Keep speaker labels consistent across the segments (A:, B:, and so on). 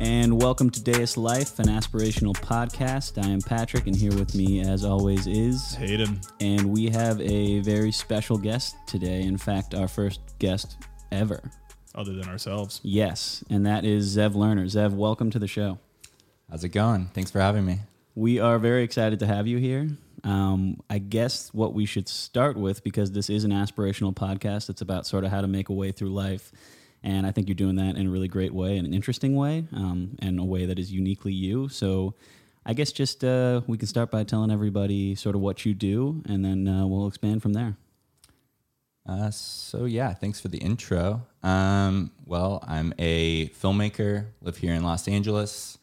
A: And welcome to Deus Life, an aspirational podcast. I am Patrick, and here with me, as always, is
B: Hayden.
A: And we have a very special guest today. In fact, our first guest ever.
B: Other than ourselves.
A: Yes, and that is Zev Lerner. Zev, welcome to the show.
C: How's it going? Thanks for having me.
A: We are very excited to have you here. Um, I guess what we should start with, because this is an aspirational podcast, it's about sort of how to make a way through life. And I think you're doing that in a really great way, in an interesting way, um, and a way that is uniquely you. So I guess just uh, we can start by telling everybody sort of what you do, and then uh, we'll expand from there.
C: Uh, so yeah, thanks for the intro. Um, well, I'm a filmmaker, live here in Los Angeles,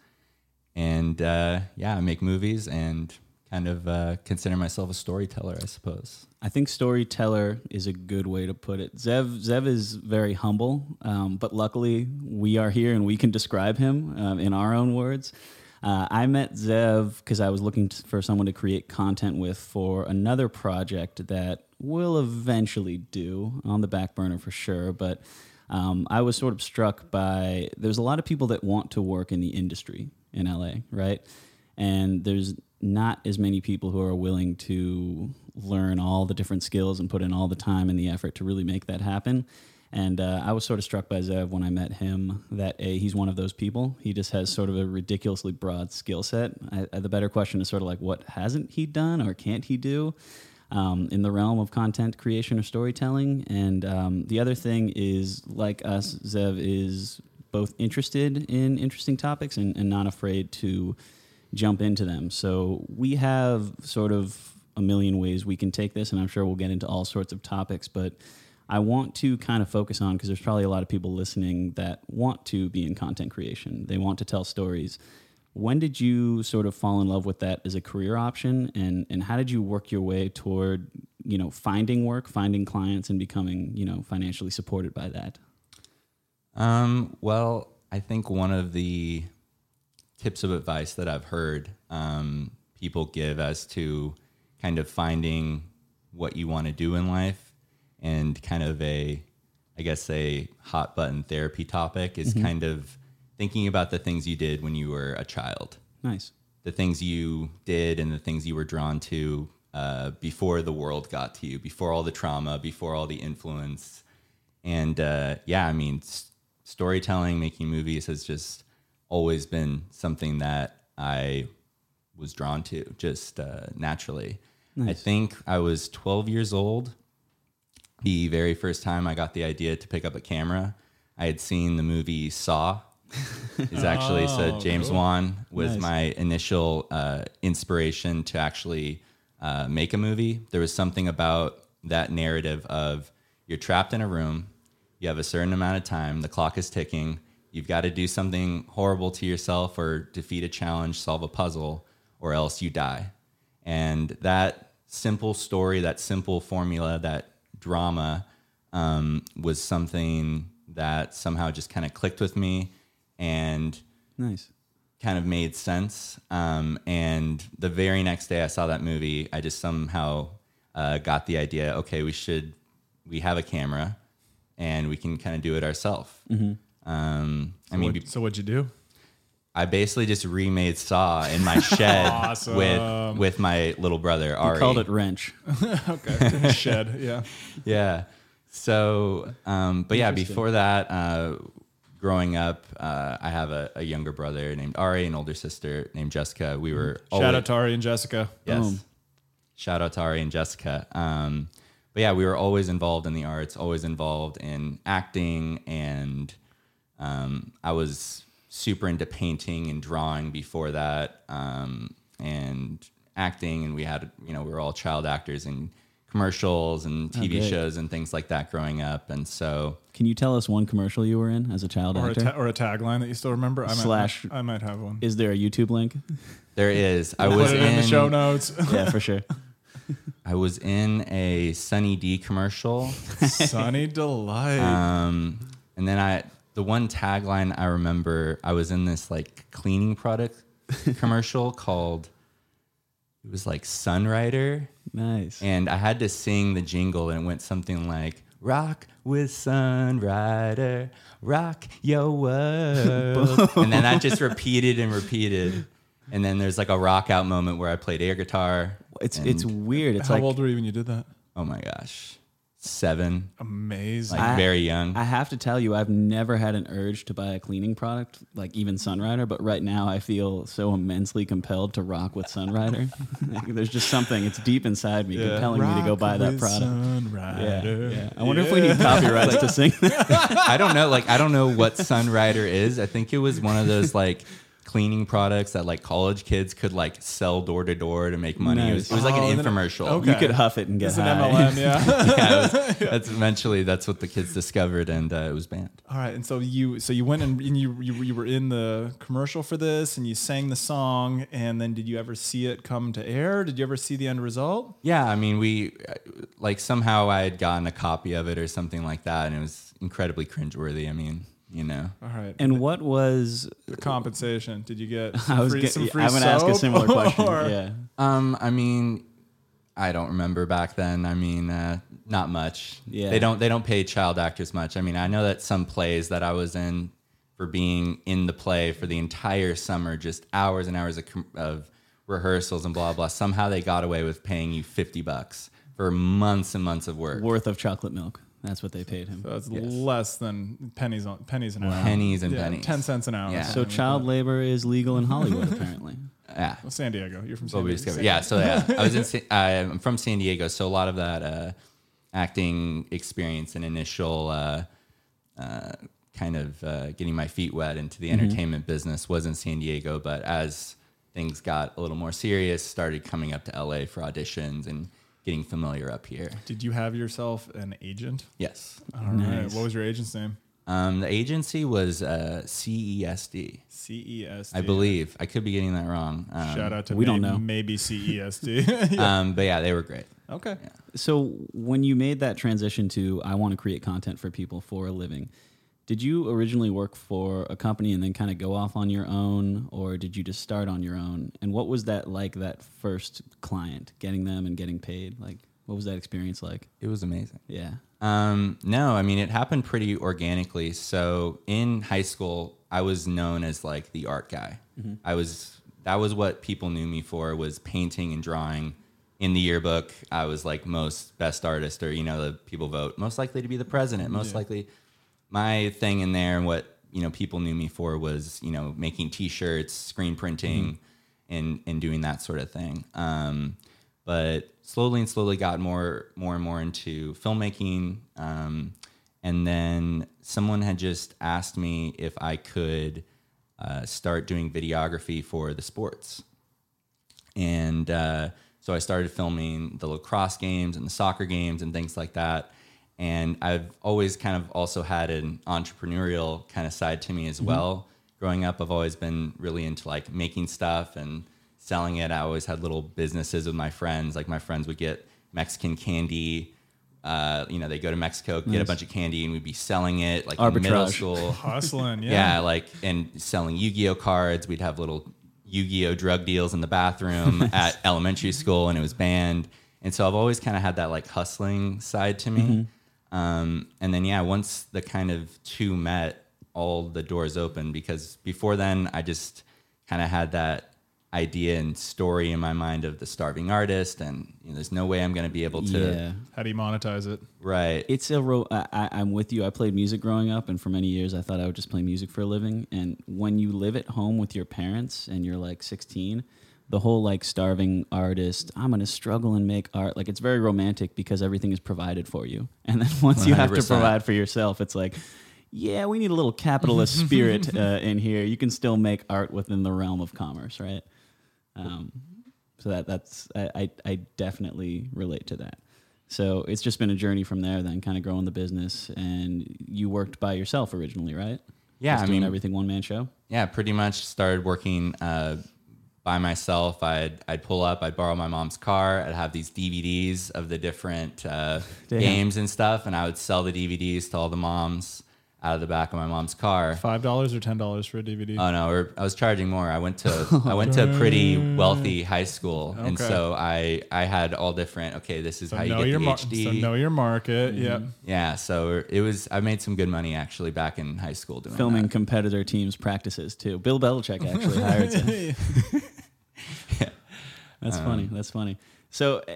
C: and uh, yeah, I make movies and kind of uh, consider myself a storyteller, I suppose.
A: I think storyteller is a good way to put it. Zev Zev is very humble, um, but luckily we are here and we can describe him um, in our own words. Uh, I met Zev because I was looking for someone to create content with for another project that will eventually do on the back burner for sure. But um, I was sort of struck by there's a lot of people that want to work in the industry in LA, right? And there's not as many people who are willing to learn all the different skills and put in all the time and the effort to really make that happen. And uh, I was sort of struck by Zev when I met him that a he's one of those people. He just has sort of a ridiculously broad skill set. the better question is sort of like what hasn't he done or can't he do um, in the realm of content creation or storytelling. And um, the other thing is, like us, Zev is both interested in interesting topics and, and not afraid to jump into them. So we have sort of a million ways we can take this, and I'm sure we'll get into all sorts of topics, but I want to kind of focus on because there's probably a lot of people listening that want to be in content creation. They want to tell stories. When did you sort of fall in love with that as a career option, and and how did you work your way toward you know finding work, finding clients, and becoming you know financially supported by that?
C: Um, well, I think one of the tips of advice that I've heard um, people give as to kind of finding what you want to do in life and kind of a i guess a hot button therapy topic is mm-hmm. kind of thinking about the things you did when you were a child.
A: Nice.
C: The things you did and the things you were drawn to uh, before the world got to you before all the trauma before all the influence. And uh, yeah i mean s- storytelling making movies has just always been something that i was drawn to just uh, naturally Nice. I think I was 12 years old. The very first time I got the idea to pick up a camera, I had seen the movie Saw. is actually oh, so James cool. Wan was nice. my initial uh, inspiration to actually uh, make a movie. There was something about that narrative of you're trapped in a room, you have a certain amount of time, the clock is ticking, you've got to do something horrible to yourself or defeat a challenge, solve a puzzle, or else you die. And that simple story, that simple formula, that drama um, was something that somehow just kind of clicked with me and
A: nice
C: kind of made sense. Um, and the very next day I saw that movie, I just somehow uh, got the idea. Okay, we should we have a camera and we can kind of do it ourselves. Mm-hmm. Um,
B: so I mean, what, so what'd you do?
C: I basically just remade Saw in my shed awesome. with with my little brother Ari.
A: You called it Wrench.
B: okay, shed. Yeah.
C: Yeah. So, um, but yeah, before that, uh, growing up, uh, I have a, a, younger brother named Ari, an older sister named Jessica. We were
B: shout always, out to Ari and Jessica.
C: Yes. Boom. Shout out to Ari and Jessica. Um, but yeah, we were always involved in the arts, always involved in acting, and um, I was super into painting and drawing before that, um, and acting. And we had, you know, we were all child actors in commercials and TV oh, shows and things like that growing up. And so,
A: can you tell us one commercial you were in as a child
B: or
A: actor,
B: a ta- or a tagline that you still remember?
A: I Slash,
B: might, I might have one.
A: Is there a YouTube link?
C: There is. I was
B: in, in the show notes.
A: yeah, for sure.
C: I was in a Sunny D commercial.
B: Sunny Delight.
C: Um, and then I the one tagline I remember, I was in this like cleaning product commercial called it was like Sunrider.
A: Nice.
C: And I had to sing the jingle and it went something like rock with Sunrider, rock your world. and then that just repeated and repeated. And then there's like a rock out moment where I played air guitar.
A: It's it's weird. It's
B: How
A: like
B: old were you when you did that?
C: oh my gosh, seven,
B: Amazing.
C: like
A: I-
C: very young.
A: I have to tell you, I've never had an urge to buy a cleaning product, like even Sunrider. But right now, I feel so immensely compelled to rock with Sunrider. There's just something; it's deep inside me, compelling me to go
B: Rock
A: buy that product. Yeah,
B: Sunrider.
A: yeah. I wonder if we need copyrights to sing that.
C: I don't know. Like I don't know what Sunrider is. I think it was one of those like cleaning products that like college kids could like sell door to door to make money. It, was, it was like
B: Oh,
C: an infomercial.
B: okay.
A: You could huff it and get
B: It's an. MLM, yeah.
C: Yeah, it was- that's eventually that's what the kids discovered, and uh, it was banned.
B: All right, and so you so you went and, and you, you you were in the commercial for this, and you sang the song, and then did you ever see it come to air? Did you ever see the end result?
C: Yeah, I mean, we like somehow I had gotten a copy of it or something like that, and it was incredibly cringeworthy. I mean, you know,
B: All right,
A: And what was?
B: the compensation? Did you get
A: I was.
B: free,
A: Get,
B: some free
A: I'm going to ask a similar question.
B: or-
A: Yeah.
C: um, I mean, I don't remember back then. I mean, uh, not much.
A: Yeah.
C: they don't they don't pay child actors much. I mean, I know that some plays that I was in for being in the play for the entire summer, just hours and hours of, of rehearsals and blah blah. Somehow they got away with paying you fifty bucks for months and months of work.
A: Worth of chocolate milk. That's what they paid him.
B: So that's
C: Yes.
B: less than pennies on pennies an hour.
C: Pennies and
B: Yeah,
C: pennies.
B: ten cents an hour.
C: Yeah.
A: So child labor is legal in Hollywood, apparently.
C: Yeah.
B: Well, San Diego. You're from
C: what
B: San
C: we
B: Diego.
C: Yeah, so yeah, I was in. Sa- I'm from San Diego, so a lot of that uh, acting experience and initial uh, uh, kind of uh, getting my feet wet into the entertainment business was in San Diego. But as things got a little more serious, started coming up to LA for auditions and getting familiar up here.
B: Did you have yourself an agent?
C: Yes,
B: All right.
A: Nice.
B: What was your agent's name?
C: um, the agency was uh, CESD,
B: CESD.
C: I believe. I could be getting that wrong. Um,
B: Shout out to
A: we
B: may-
A: don't know.
B: maybe CESD. Yeah.
C: Um, but yeah, they were great.
B: Okay.
A: So when you made that transition to I want to create content for people for a living, did you originally work for a company and then kind of go off on your own, or did you just start on your own? And what was that like? That first client, getting them and getting paid, like what was that experience like?
C: It was amazing.
A: Yeah.
C: Um, no, I mean it happened pretty organically. So in high school, I was known as like the art guy. I was that was what people knew me for was painting and drawing. In the yearbook, I was like most best artist, or you know, the people vote most likely to be the president, most
B: Yeah.
C: likely. My thing in there and what you know people knew me for was you know making T-shirts, screen printing, and and doing that sort of thing. Um, but slowly and slowly got more more and more into filmmaking. Um, and then someone had just asked me if i could uh, start doing videography for the sports. And uh, so i started filming the lacrosse games and the soccer games and things like that and i've always kind of also had an entrepreneurial kind of side to me as well growing up i've always been really into like making stuff and selling it i always had little businesses with my friends like my friends would get mexican candy uh, you know they go to mexico get a bunch of candy and we'd be selling it like in middle school
B: Hustling. Yeah.
C: yeah. like and selling Yu-Gi-Oh cards. We'd have little Yu-Gi-Oh drug deals in the bathroom at elementary school, and it was banned. And so I've always kind of had that like hustling side to me. Um, and then yeah, once the kind of two met, all the doors opened because before then I just kind of had that idea and story in my mind of the starving artist, and you know, there's no way I'm going to be able to
A: yeah.
B: How do you monetize it?
C: right.
A: It's a ro- I, I- I'm with you. I played music growing up, and for many years, I thought I would just play music for a living. And when you live at home with your parents and you're like 16, the whole like starving artist, I'm gonna struggle and make art. Like it's very romantic because everything is provided for you, and then once you have to provide for yourself, it's like. Yeah, we need a little capitalist spirit uh, in here. You can still make art within the realm of commerce, right? Um, so that that's I, I definitely relate to that. So it's just been a journey from there, then kind of growing the business. And you worked by yourself originally, right?
C: Yeah,
A: Just
C: I mean-
A: everything one man show.
C: yeah, pretty much started working uh, by myself. I'd I'd pull up, I'd borrow my mom's car, I'd have these DVDs of the different uh, games and stuff, and I would sell the DVDs to all the moms out of the back of my mom's car.
B: Five dollars or ten dollars for a DVD?
C: Oh no, or I was charging more. I went to I went to a pretty wealthy high school, and so I I had all different. Okay, this is
B: so
C: how you get
B: your
C: the
B: mar-
C: HD.
B: so know your market.
A: Mm-hmm.
B: Yep.
C: yeah, so it was. I made some good money actually back in high school doing
A: Filming
C: that.
A: competitor teams practices too. Bill Belichick actually hired him. That's funny. That's funny. So, uh,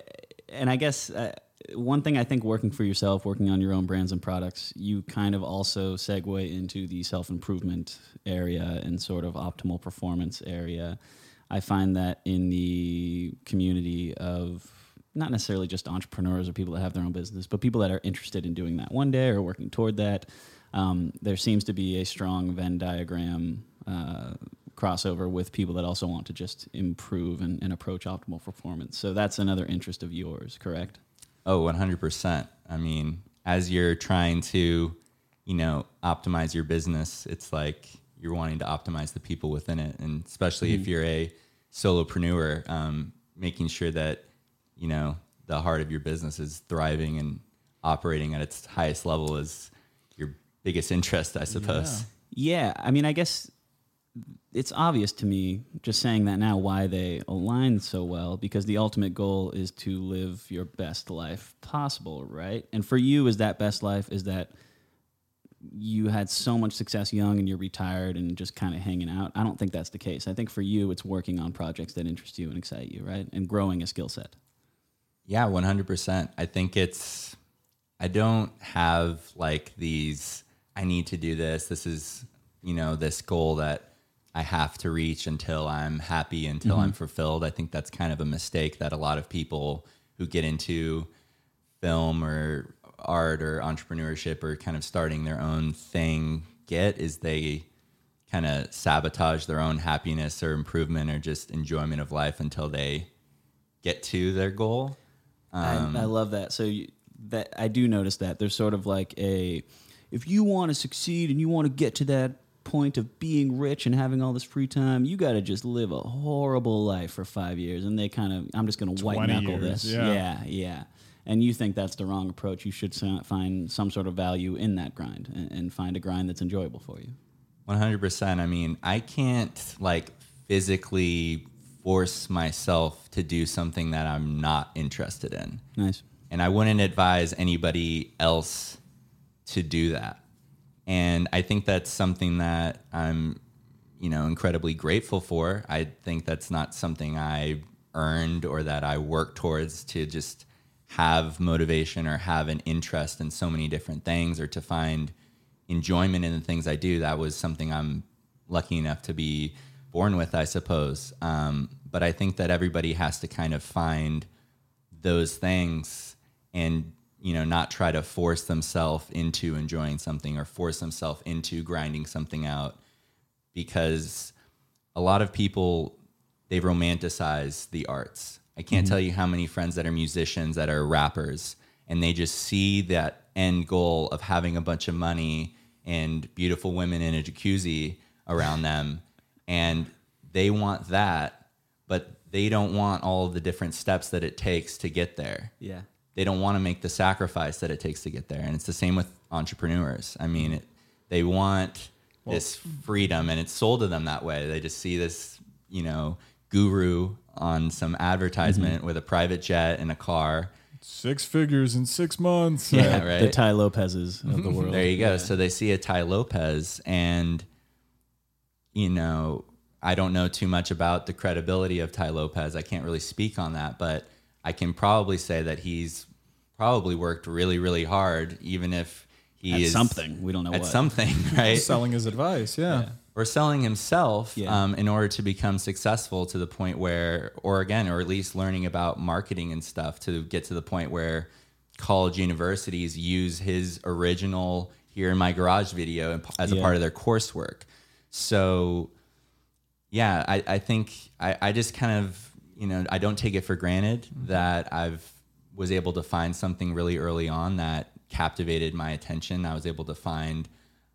A: and I guess uh, one thing I think working for yourself, working on your own brands and products, you kind of also segue into the self improvement area and sort of optimal performance area. I find that in the community of not necessarily just entrepreneurs or people that have their own business, but people that are interested in doing that one day or working toward that, um, there seems to be a strong Venn diagram uh, crossover with people that also want to just improve and, and approach optimal performance. So that's another interest of yours, correct?
C: Oh, 100%. I mean, as you're trying to, you know, optimize your business, it's like you're wanting to optimize the people within it. And especially if you're a solopreneur, um, making sure that, you know, the heart of your business is thriving and operating at its highest level is your biggest interest, I suppose.
A: Yeah, I mean, I guess it's obvious to me just saying that now why they align so well because the ultimate goal is to live your best life possible, right? And for you, is that best life is that you had so much success young and you're retired and just kind of hanging out. I don't think that's the case. I think for you, it's working on projects that interest you and excite you, right? And growing a skill set.
C: Yeah, 100%. I think it's, I don't have like these, I need to do this. This is, you know, this goal that I have to reach until I'm happy, until I'm fulfilled. I think that's kind of a mistake that a lot of people who get into film or art or entrepreneurship or kind of starting their own thing get is they kind of sabotage their own happiness or improvement or just enjoyment of life until they get to their goal. Um,
A: I, I love that. So you, that I do notice that there's sort of like a, if you want to succeed and you want to get to that point of being rich and having all this free time, you got to just live a horrible life for five years. And they kind of, I'm just going to white knuckle
B: years,
A: this.
B: yeah.
A: yeah, yeah. And you think that's the wrong approach. You should find some sort of value in that grind and, and find a grind that's enjoyable for you.
C: 100%. I mean, I can't like physically force myself to do something that I'm not interested in.
A: Nice.
C: And I wouldn't advise anybody else to do that. And I think that's something that I'm, you know, incredibly grateful for. I think that's not something I earned or that I work towards to just have motivation or have an interest in so many different things or to find enjoyment in the things I do. That was something I'm lucky enough to be born with, I suppose. Um, but I think that everybody has to kind of find those things and you know not try to force themselves into enjoying something or force themselves into grinding something out because a lot of people they romanticize the arts. I can't mm-hmm. tell you how many friends that are musicians that are rappers and they just see that end goal of having a bunch of money and beautiful women in a jacuzzi around them and they want that but they don't want all of the different steps that it takes to get there.
A: Yeah.
C: They don't want to make the sacrifice that it takes to get there. And it's the same with entrepreneurs. I mean, it, they want this freedom and it's sold to them that way. They just see this, you know, guru on some advertisement mm-hmm. with a private jet and a car.
B: Six figures in six months.
C: Yeah, right.
A: The. Tai Lopez's of the mm-hmm. world.
C: There you go. So they see a Tai Lopez, and you know, I don't know too much about the credibility of Tai Lopez. I can't really speak on that, but I can probably say that he's probably worked really, really hard, even if he
A: At
C: is
A: something. We don't know
C: at
A: what.
C: something, right?
B: Selling his advice. Yeah.
C: or selling himself
A: Yeah.
C: um, in order to become successful to the point where, or again, or at least learning about marketing and stuff to get to the point where college universities use his original here in my garage video as a
A: Yeah.
C: part of their coursework. So, yeah, I, I think I, I just kind of, you know, I don't take it for granted that I've was able to find something really early on that captivated my attention. I was able to find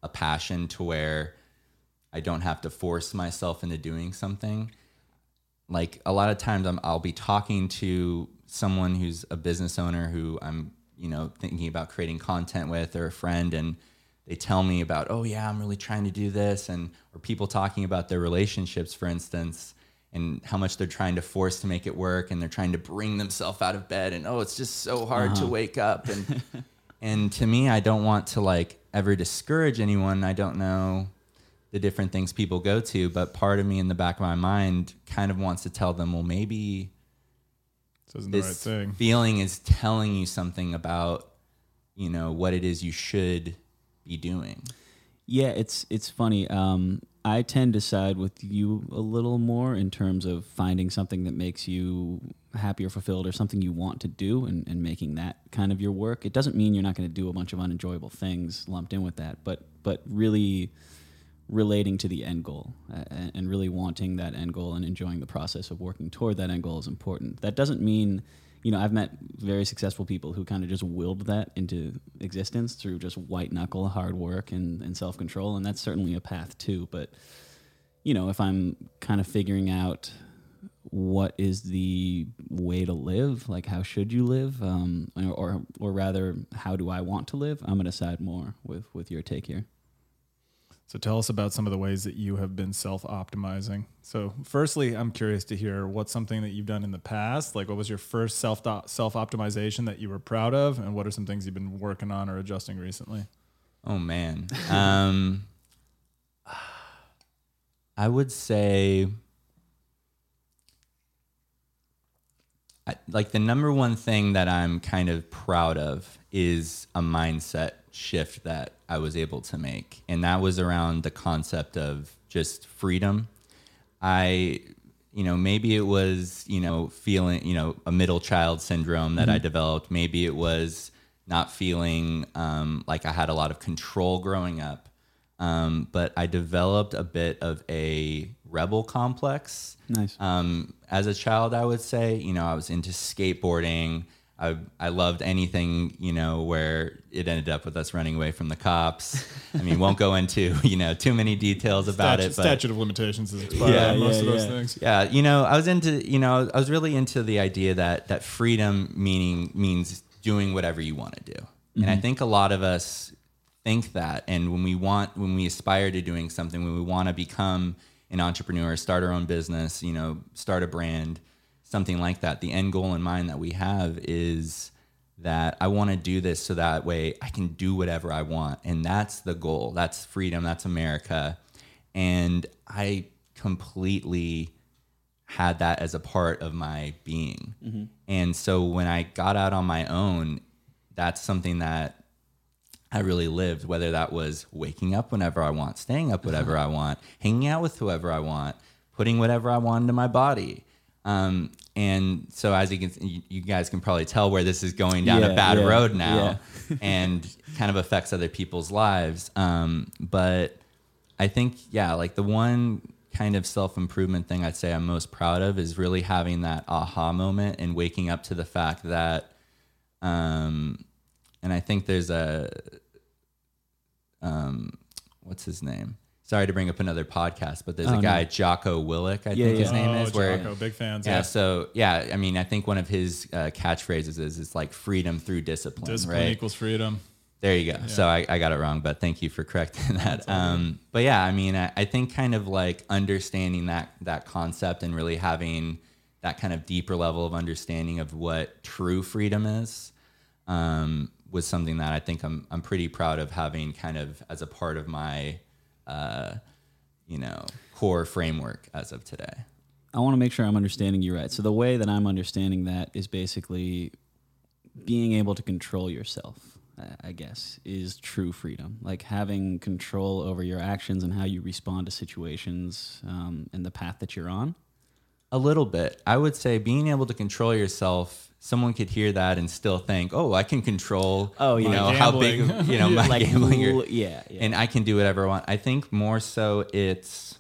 C: a passion to where I don't have to force myself into doing something. Like a lot of times I'm, I'll be talking to someone who's a business owner who I'm, you know, thinking about creating content with or a friend and they tell me about, oh yeah, I'm really trying to do this, and or people talking about their relationships, for instance, and how much they're trying to force to make it work, and they're trying to bring themselves out of bed, and oh, it's just so hard to wake up, and and to me, I don't want to like ever discourage anyone. I don't know the different things people go to, but part of me in the back of my mind kind of wants to tell them, well, maybe
B: This isn't the right thing.
C: feeling is telling you something about you know what it is you should be doing
A: Yeah, it's it's funny. Um, I tend to side with you a little more in terms of finding something that makes you happy or fulfilled or something you want to do and, and making that kind of your work. It doesn't mean you're not going to do a bunch of unenjoyable things lumped in with that, but but really relating to the end goal and really wanting that end goal and enjoying the process of working toward that end goal is important. That doesn't mean, you know, I've met very successful people who kind of just willed that into existence through just white knuckle hard work and, and self control, and that's certainly a path too. But you know, if I'm kind of figuring out what is the way to live, like how should you live, um, or, or or rather, how do I want to live? I'm going to side more with with your take here.
B: So tell us about some of the ways that you have been self-optimizing. So firstly, I'm curious to hear what's something that you've done in the past. Like what was your first self self-optimization that you were proud of and what are some things you've been working on or adjusting recently?
C: oh man um i would say I, like the number one thing that i'm kind of proud of is a mindset shift that i was able to make and that was around the concept of just freedom I, you know, maybe it was, you know, feeling, you know, a middle child syndrome that I developed. Maybe it was not feeling um, like I had a lot of control growing up. Um, but I developed a bit of a rebel complex.
A: Nice.
C: Um, as a child, I would say, you know, I was into skateboarding. I, I loved anything, you know, where it ended up with us running away from the cops. I mean, won't go into, you know, too many details about
B: statute,
C: it, but
B: statute of limitations is expired
C: Yeah,
B: on most
A: yeah,
B: of those things.
C: yeah, you know, I was into, you know, I was really into the idea that that freedom meaning means doing whatever you want to do. And I mm-hmm. think a lot of us think that and when we want when we aspire to doing something, when we want to become an entrepreneur, start our own business, you know, start a brand, something like that, the end goal in mind that we have is that I want to do this so that way I can do whatever I want. And that's the goal. That's freedom. That's America. And I completely had that as a part of my being. And so when I got out on my own, that's something that I really lived, whether that was waking up whenever I want, staying up whatever I want, hanging out with whoever I want, putting whatever I want into my body. Um, and so as you can, you, you guys can probably tell where this is going down
A: Yeah,
C: a bad
A: yeah,
C: road now and kind of affects other people's lives. Um, but I think, yeah, like the one kind of self improvement thing I'd say I'm most proud of is really having that aha moment and waking up to the fact that, um, and I think there's a, um, what's his name? Sorry to bring up another podcast, but there's
A: Oh,
C: a
A: no.
C: guy, Jocko Willink, I
A: Yeah,
C: think his
A: yeah.
C: name
B: oh,
C: is, where
B: Jocko, big fans.
C: yeah,
B: Yeah.
C: so yeah, I mean, I think one of his uh, catchphrases is it's like freedom through discipline,
B: Discipline
C: right?
B: equals freedom.
C: There you go. So I, I got it wrong, but thank you for correcting that. Um, but yeah, I mean, I, I think kind of like understanding that that concept and really having that kind of deeper level of understanding of what true freedom is um, was something that I think I'm I'm pretty proud of having kind of as a part of my uh, you know core framework as of today.
A: I want to make sure I'm understanding you right. So the way that I'm understanding that is basically being able to control yourself. I- guess is true freedom, like having control over your actions and how you respond to situations um, and the path that you're on.
C: A little bit. I would say being able to control yourself. Someone could hear that and still think, "Oh, I can control."
A: Oh,
C: you know
B: My
C: how big, you know, my
A: like
C: gambling. or-
A: yeah, yeah.
C: and I can do whatever I want. I think more so it's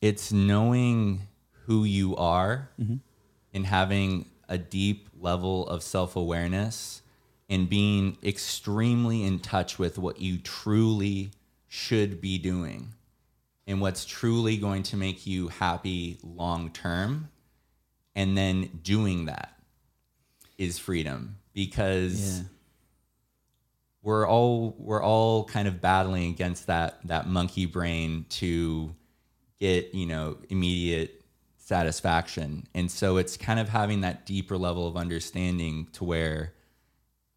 C: it's knowing who you are and having a deep level of self-awareness and being extremely in touch with what you truly should be doing and what's truly going to make you happy long term and then doing that is freedom because
A: yeah.
C: we're all we're all kind of battling against that that monkey brain to get you know immediate satisfaction and so it's kind of having that deeper level of understanding to where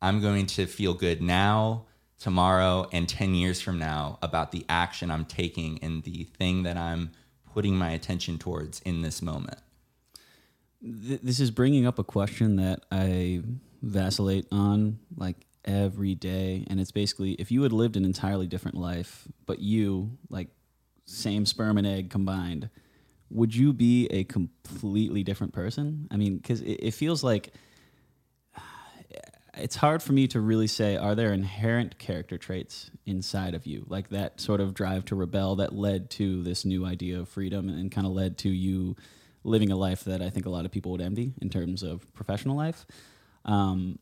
C: i'm going to feel good now tomorrow and 10 years from now about the action i'm taking and the thing that i'm putting my attention towards in this moment
A: this is bringing up a question that I vacillate on like every day, and it's basically if you had lived an entirely different life, but you like same sperm and egg combined, would you be a completely different person? I mean, because it, it feels like it's hard for me to really say are there inherent character traits inside of you? Like that sort of drive to rebel that led to this new idea of freedom and kind of led to you living a life that i think a lot of people would envy in terms of professional life. Um,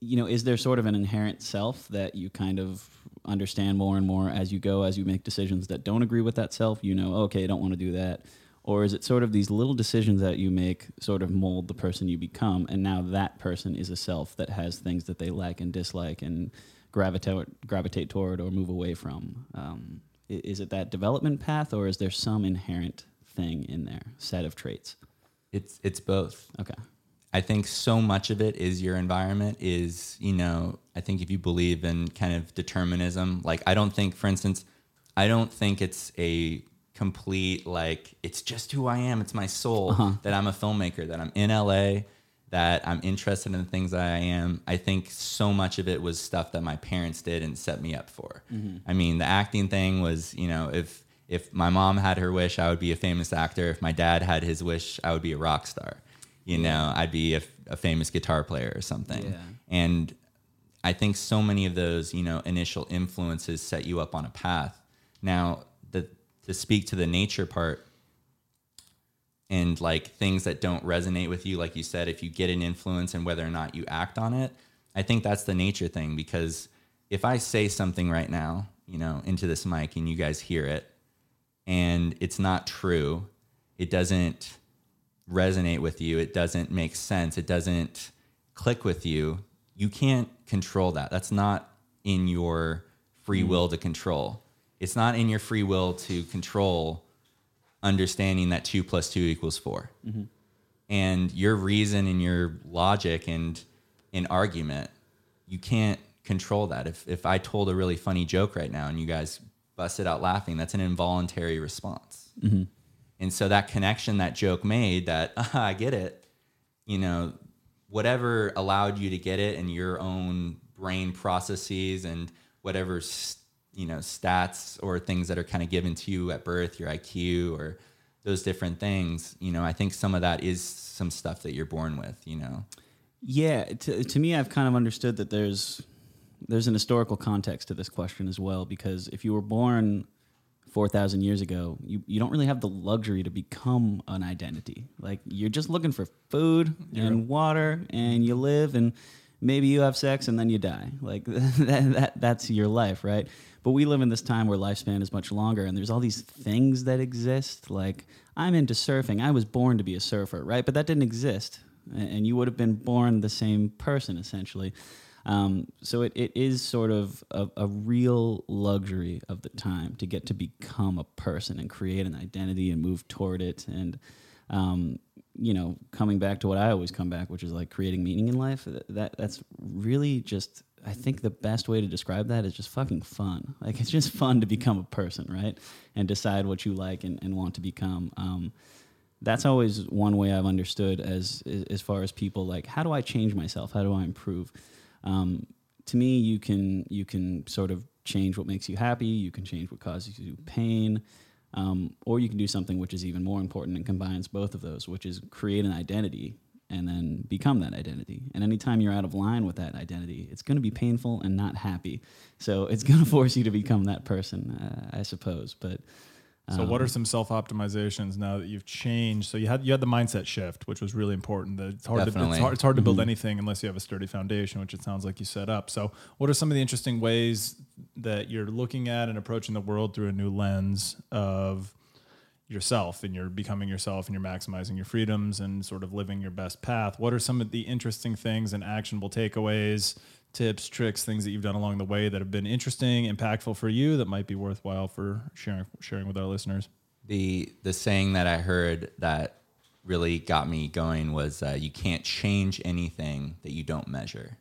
A: you know is there sort of an inherent self that you kind of understand more and more as you go as you make decisions that don't agree with that self? You know okay i don't want to do that or is it sort of these little decisions that you make sort of mold the person you become and now that person is a self that has things that they like and dislike and gravitate gravitate toward or move away from? Um, is it that development path or is there some inherent thing in there set of traits?
C: It's it's both.
A: Okay.
C: I think so much of it is your environment is, you know, I think if you believe in kind of determinism, like I don't think, for instance, I don't think it's a complete, like, it's just who I am. It's my soul uh-huh. that I'm a filmmaker, that I'm in LA, that I'm interested in the things that I am. I think so much of it was stuff that my parents did and set me up for. Mm-hmm. I mean, the acting thing was, you know, if, if my mom had her wish, I would be a famous actor. If my dad had his wish, I would be a rock star you know i'd be a, a famous guitar player or something
A: Yeah.
C: and i think so many of those you know initial influences set you up on a path now to speak to the nature part and like things that don't resonate with you like you said if you get an influence and whether or not you act on it i think that's the nature thing because if i say something right now you know into this mic and you guys hear it and it's not true it doesn't resonate with you, it doesn't make sense, it doesn't click with you, you can't control that. That's not in your free mm-hmm. will to control. It's not in your free will to control understanding that two plus two equals 4 And your reason and your logic and an argument, you can't control that. If, if I told a really funny joke right now and you guys busted out laughing, that's an involuntary response. And so that connection that joke made that "Ah, I get it, you know, whatever allowed you to get it and your own brain processes and whatever, s- you know, stats or things that are kind of given to you at birth, your IQ or those different things, you know, I think some of that is some stuff that you're born with, you know.
A: Yeah, to, to me, I've kind of understood that there's there's an historical context to this question as well. Because if you were born four thousand years ago, you, you don't really have the luxury to become an identity. Like you're just looking for food and water, and you live, and maybe you have sex, and then you die. Like that, that that's your life, right? But we live in this time where lifespan is much longer, and there's all these things that exist. Like I'm into surfing. I was born to be a surfer, right? But that didn't exist and you would have been born the same person essentially. Um, so it, it is sort of a, a real luxury of the time to get to become a person and create an identity and move toward it. And, um, you know, coming back to what I always come back, which is like creating meaning in life, that that's really just, I think the best way to describe that is just fucking fun. Like it's just fun to become a person, right? And decide what you like and, and want to become. Um, that's always one way I've understood as as far as people like how do I change myself? How do I improve? Um, to me, you can you can sort of change what makes you happy. You can change what causes you pain, um, or you can do something which is even more important and combines both of those, which is create an identity and then become that identity. And anytime you're out of line with that identity, it's going to be painful and not happy. So it's going to force you to become that person, uh, I suppose. But
B: So, what are um, some self optimizations now that you've changed? So you had you had the mindset shift, which was really important. That it's hard to
C: Definitely.
B: it's hard, it's hard to build mm-hmm. anything unless you have a sturdy foundation, which it sounds like you set up. So, what are some of the interesting ways that you're looking at and approaching the world through a new lens of yourself and you're becoming yourself and you're maximizing your freedoms and sort of living your best path? What are some of the interesting things and actionable takeaways tips, tricks, things that you've done along the way that have been interesting, impactful for you that might be worthwhile for sharing sharing with our listeners?
C: The the saying that I heard that really got me going was uh, you can't change anything that you don't measure.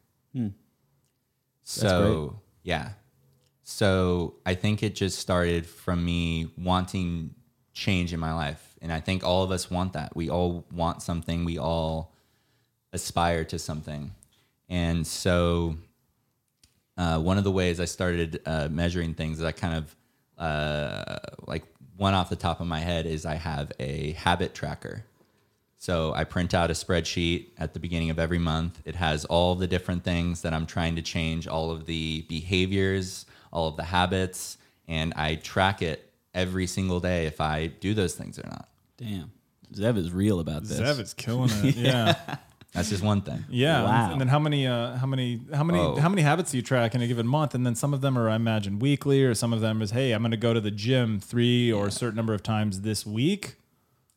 C: So yeah, so I think it just started from me wanting change in my life, and I think all of us want that. We all want something. We all aspire to something, and so uh, one of the ways I started uh, measuring things that I kind of uh, like one off the top of my head is I have a habit tracker. So I print out a spreadsheet at the beginning of every month. It has all the different things that I'm trying to change, all of the behaviors, all of the habits, and I track it every single day if I do those things or not.
A: Damn. Zev is real about this.
B: Zev is killing it. Yeah.
C: That's just one thing.
B: Yeah.
A: Wow.
B: And then how many uh, how many how many
C: Oh.
B: how many habits do you track in a given month? And then some of them are I imagine weekly or some of them is hey, I'm gonna go to the gym three or a certain number of times this week.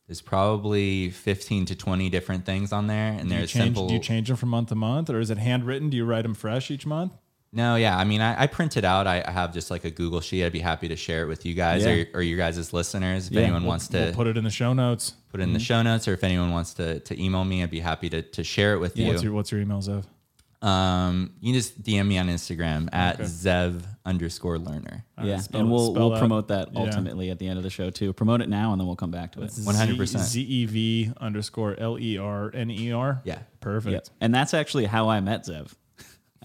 C: There's probably 15 to 20 different things on there, and
B: Do you
C: there's
B: change
C: simple.
B: do you change them from month to month or is it handwritten? Do you write them fresh each month?
C: No, yeah. I mean, I, I print it out. I, I have just like a Google sheet. I'd be happy to share it with you guys
A: Yeah.
C: or, or you guys as listeners. If
A: Yeah,
C: anyone
B: We'll-
C: wants to
B: we'll put it in the show notes.
C: put it in the show notes, or if anyone wants to to email me, I'd be happy to to share it with
B: What's
C: you.
B: your what's your email, Zev?
C: Um, you can just DM me on Instagram at
B: Okay.
C: Zev underscore Lerner.
B: All right,
A: yeah,
B: spell
A: and we'll we'll promote that
B: Yeah.
A: ultimately at the end of the show too. Promote it now, and then we'll come back to it.
C: 100%.
B: Z E V underscore L E R N E R.
C: Yeah.
B: Perfect.
A: Yep. And that's actually how I met Zev.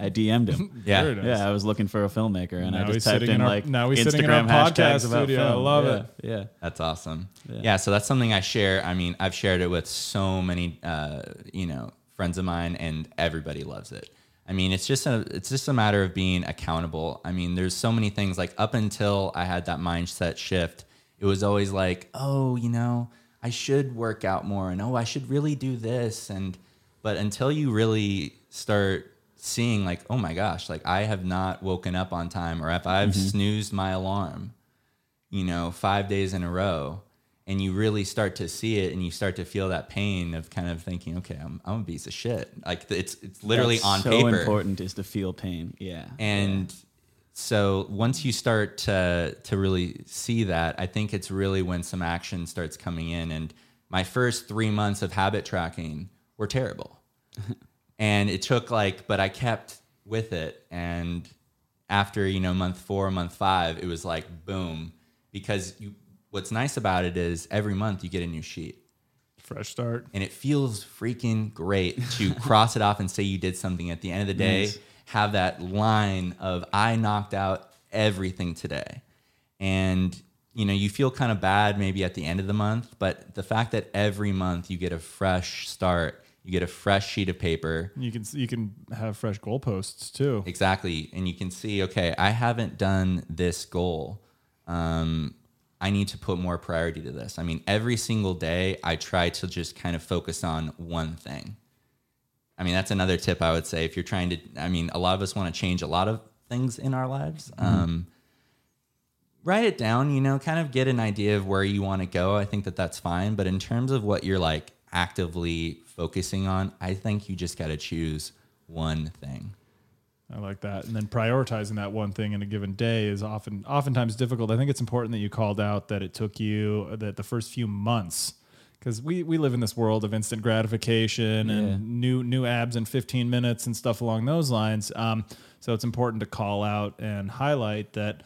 A: I DM'd him.
C: Yeah.
B: There it is.
A: yeah, I was looking for a filmmaker, and
B: Now
A: I
B: he's
A: just typed
B: sitting
A: in
B: in our-
A: like
B: now he's
A: Instagram
B: sitting in our podcast
A: hashtags about
B: studio. I
A: film.
B: love
A: yeah,
B: it.
A: Yeah.
C: That's awesome.
A: Yeah.
C: Yeah. so that's something I share. I mean, I've shared it with so many, uh, you know, friends of mine, and everybody loves it. I mean, it's just a it's just a matter of being accountable. I mean, there's so many things like up until I had that mindset shift, it was always like, oh, you know, I should work out more, and oh, I should really do this, and but until you really start seeing like, oh my gosh, like I have not woken up on time, or if I've mm-hmm. snoozed my alarm, you know, five days in a row, and you really start to see it and you start to feel that pain of kind of thinking, okay, I'm, I'm a piece of shit. Like it's it's literally
A: That's
C: on
A: so
C: paper.
A: important is to feel pain. Yeah.
C: And so once you start to to really see that, I think it's really when some action starts coming in. And my first three months of habit tracking were terrible. and it took like, but I kept with it. And after, you know, month four, month five, it was like boom. Because you what's nice about it is every month you get a new sheet
B: Fresh start.
C: and it feels freaking great to cross it off and say you did something at the end of the day
A: Nice.
C: have that line of i knocked out everything today and you know you feel kind of bad maybe at the end of the month but the fact that every month you get a fresh start you get a fresh sheet of paper
B: You can you can have fresh goalposts too.
C: Exactly. And you can see, okay, I haven't done this goal. Um, I need to put more priority to this. I mean, every single day, I try to just kind of focus on one thing. I mean, that's another tip I would say if you're trying to, I mean, a lot of us want to change a lot of things in our lives. Um, write it down, you know, kind of get an idea of where you want to go. I think that that's fine. But in terms of what you're like actively focusing on, I think you just got to choose one thing.
B: I like that. And then prioritizing that one thing in a given day is often oftentimes difficult. I think it's important that you called out that it took you that the first few months because we, we live in this world of instant gratification
A: Yeah.
B: and new new abs in 15 minutes and stuff along those lines. Um, so it's important to call out and highlight that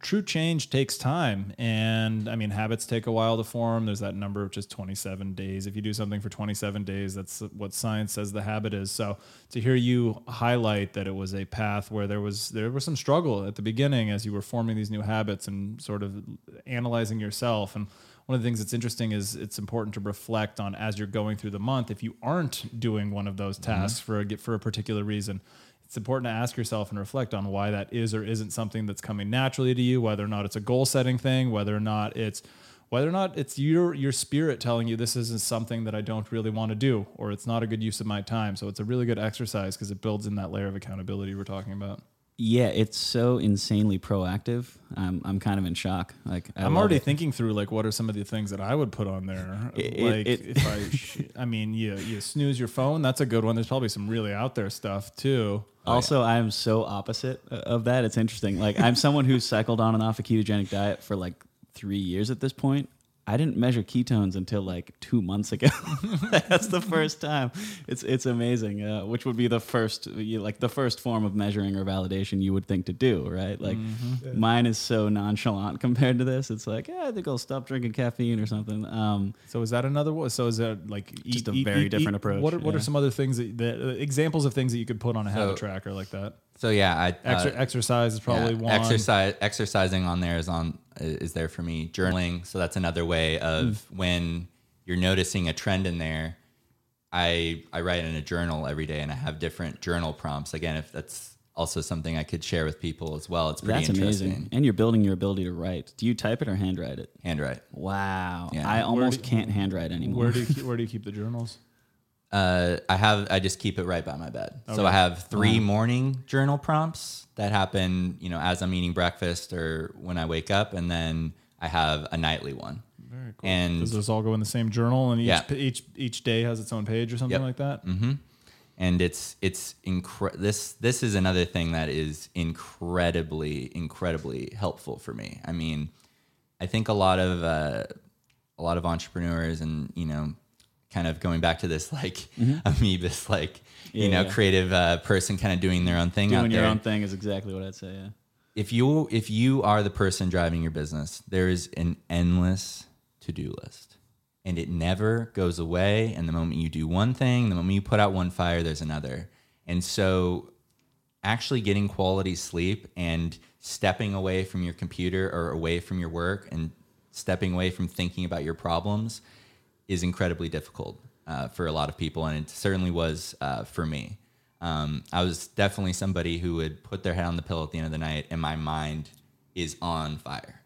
B: true change takes time. And i mean habits take a while to form. There's that number of just 27 days. If you do something for 27 days that's what science says the habit is. So to hear you highlight that it was a path where there was there was some struggle at the beginning as you were forming these new habits and sort of analyzing yourself. And one of the things that's interesting is it's important to reflect on as you're going through the month if you aren't doing one of those mm-hmm. tasks for a for a particular reason it's important to ask yourself and reflect on why that is or isn't something that's coming naturally to you whether or not it's a goal setting thing whether or not it's whether or not it's your your spirit telling you this isn't something that I don't really want to do or it's not a good use of my time. So it's a really good exercise because it builds in that layer of accountability we're talking about
A: Yeah, it's so insanely proactive. I'm I'm kind of in shock. Like I
B: I'm already
A: it.
B: thinking through like what are some of the things that I would put on there.
A: It-
B: like
A: it-
B: if I, sh- I mean, you you snooze your phone. That's a good one. There's probably some really out there stuff too.
A: Oh, also, I am so opposite of that. It's interesting. Like I'm someone who's cycled on and off a ketogenic diet for like three years at this point. I didn't measure ketones until like two months ago. That's the first time. It's it's amazing. Uh, which would be the first, you, like the first form of measuring or validation you would think to do, right? Like mine is so nonchalant compared to this. It's like, yeah, I think I'll stop drinking caffeine or something. Um,
B: So is that another one? So is that like
A: Just a very different approach,
B: What are, what are some other things that, that uh, examples of things that you could put on a habit
C: So-
B: tracker like that?
C: So yeah, I
B: Exer-
C: uh,
B: exercise is probably
C: yeah,
B: one.
C: Exercise, exercising on there is on is there for me. Journaling, so that's another way of when you're noticing a trend in there. I I write in a journal every day, and I have different journal prompts. Again, if that's also something I could share with people as well, it's pretty
A: that's
C: interesting.
A: amazing. And you're building your ability to write. Do you type it or handwrite it?
C: Handwrite.
A: Wow.
C: Yeah.
A: I almost
B: do-
A: can't handwrite anymore.
B: Where do you keep, where do you keep the journals?
C: Uh, I have I just keep it right by my bed. So I have three morning journal prompts that happen, you know, as I'm eating breakfast or when I wake up, and then I have a nightly one.
B: Very cool.
C: And
B: Does those all go in the same journal, and each
C: Yeah.
B: each each day has its own page or something
C: Yep.
B: like that?
C: hmm And it's it's incre- this this is another thing that is incredibly incredibly helpful for me. I mean, I think a lot of uh, a lot of entrepreneurs and you know, kind of going back to this like amoebus like you know
A: yeah.
C: creative uh, person kind of doing their own thing out
A: Doing your
C: there.
A: own thing is exactly what I'd say. Yeah.
C: if you if you are the person driving your business, there is an endless to do list, and it never goes away. And the moment you do one thing, the moment you put out one fire, there's another. And so, actually getting quality sleep and stepping away from your computer or away from your work and stepping away from thinking about your problems is incredibly difficult uh, for a lot of people, and it certainly was uh, for me. Um, I was definitely somebody who would put their head on the pillow at the end of the night, and my mind is on fire.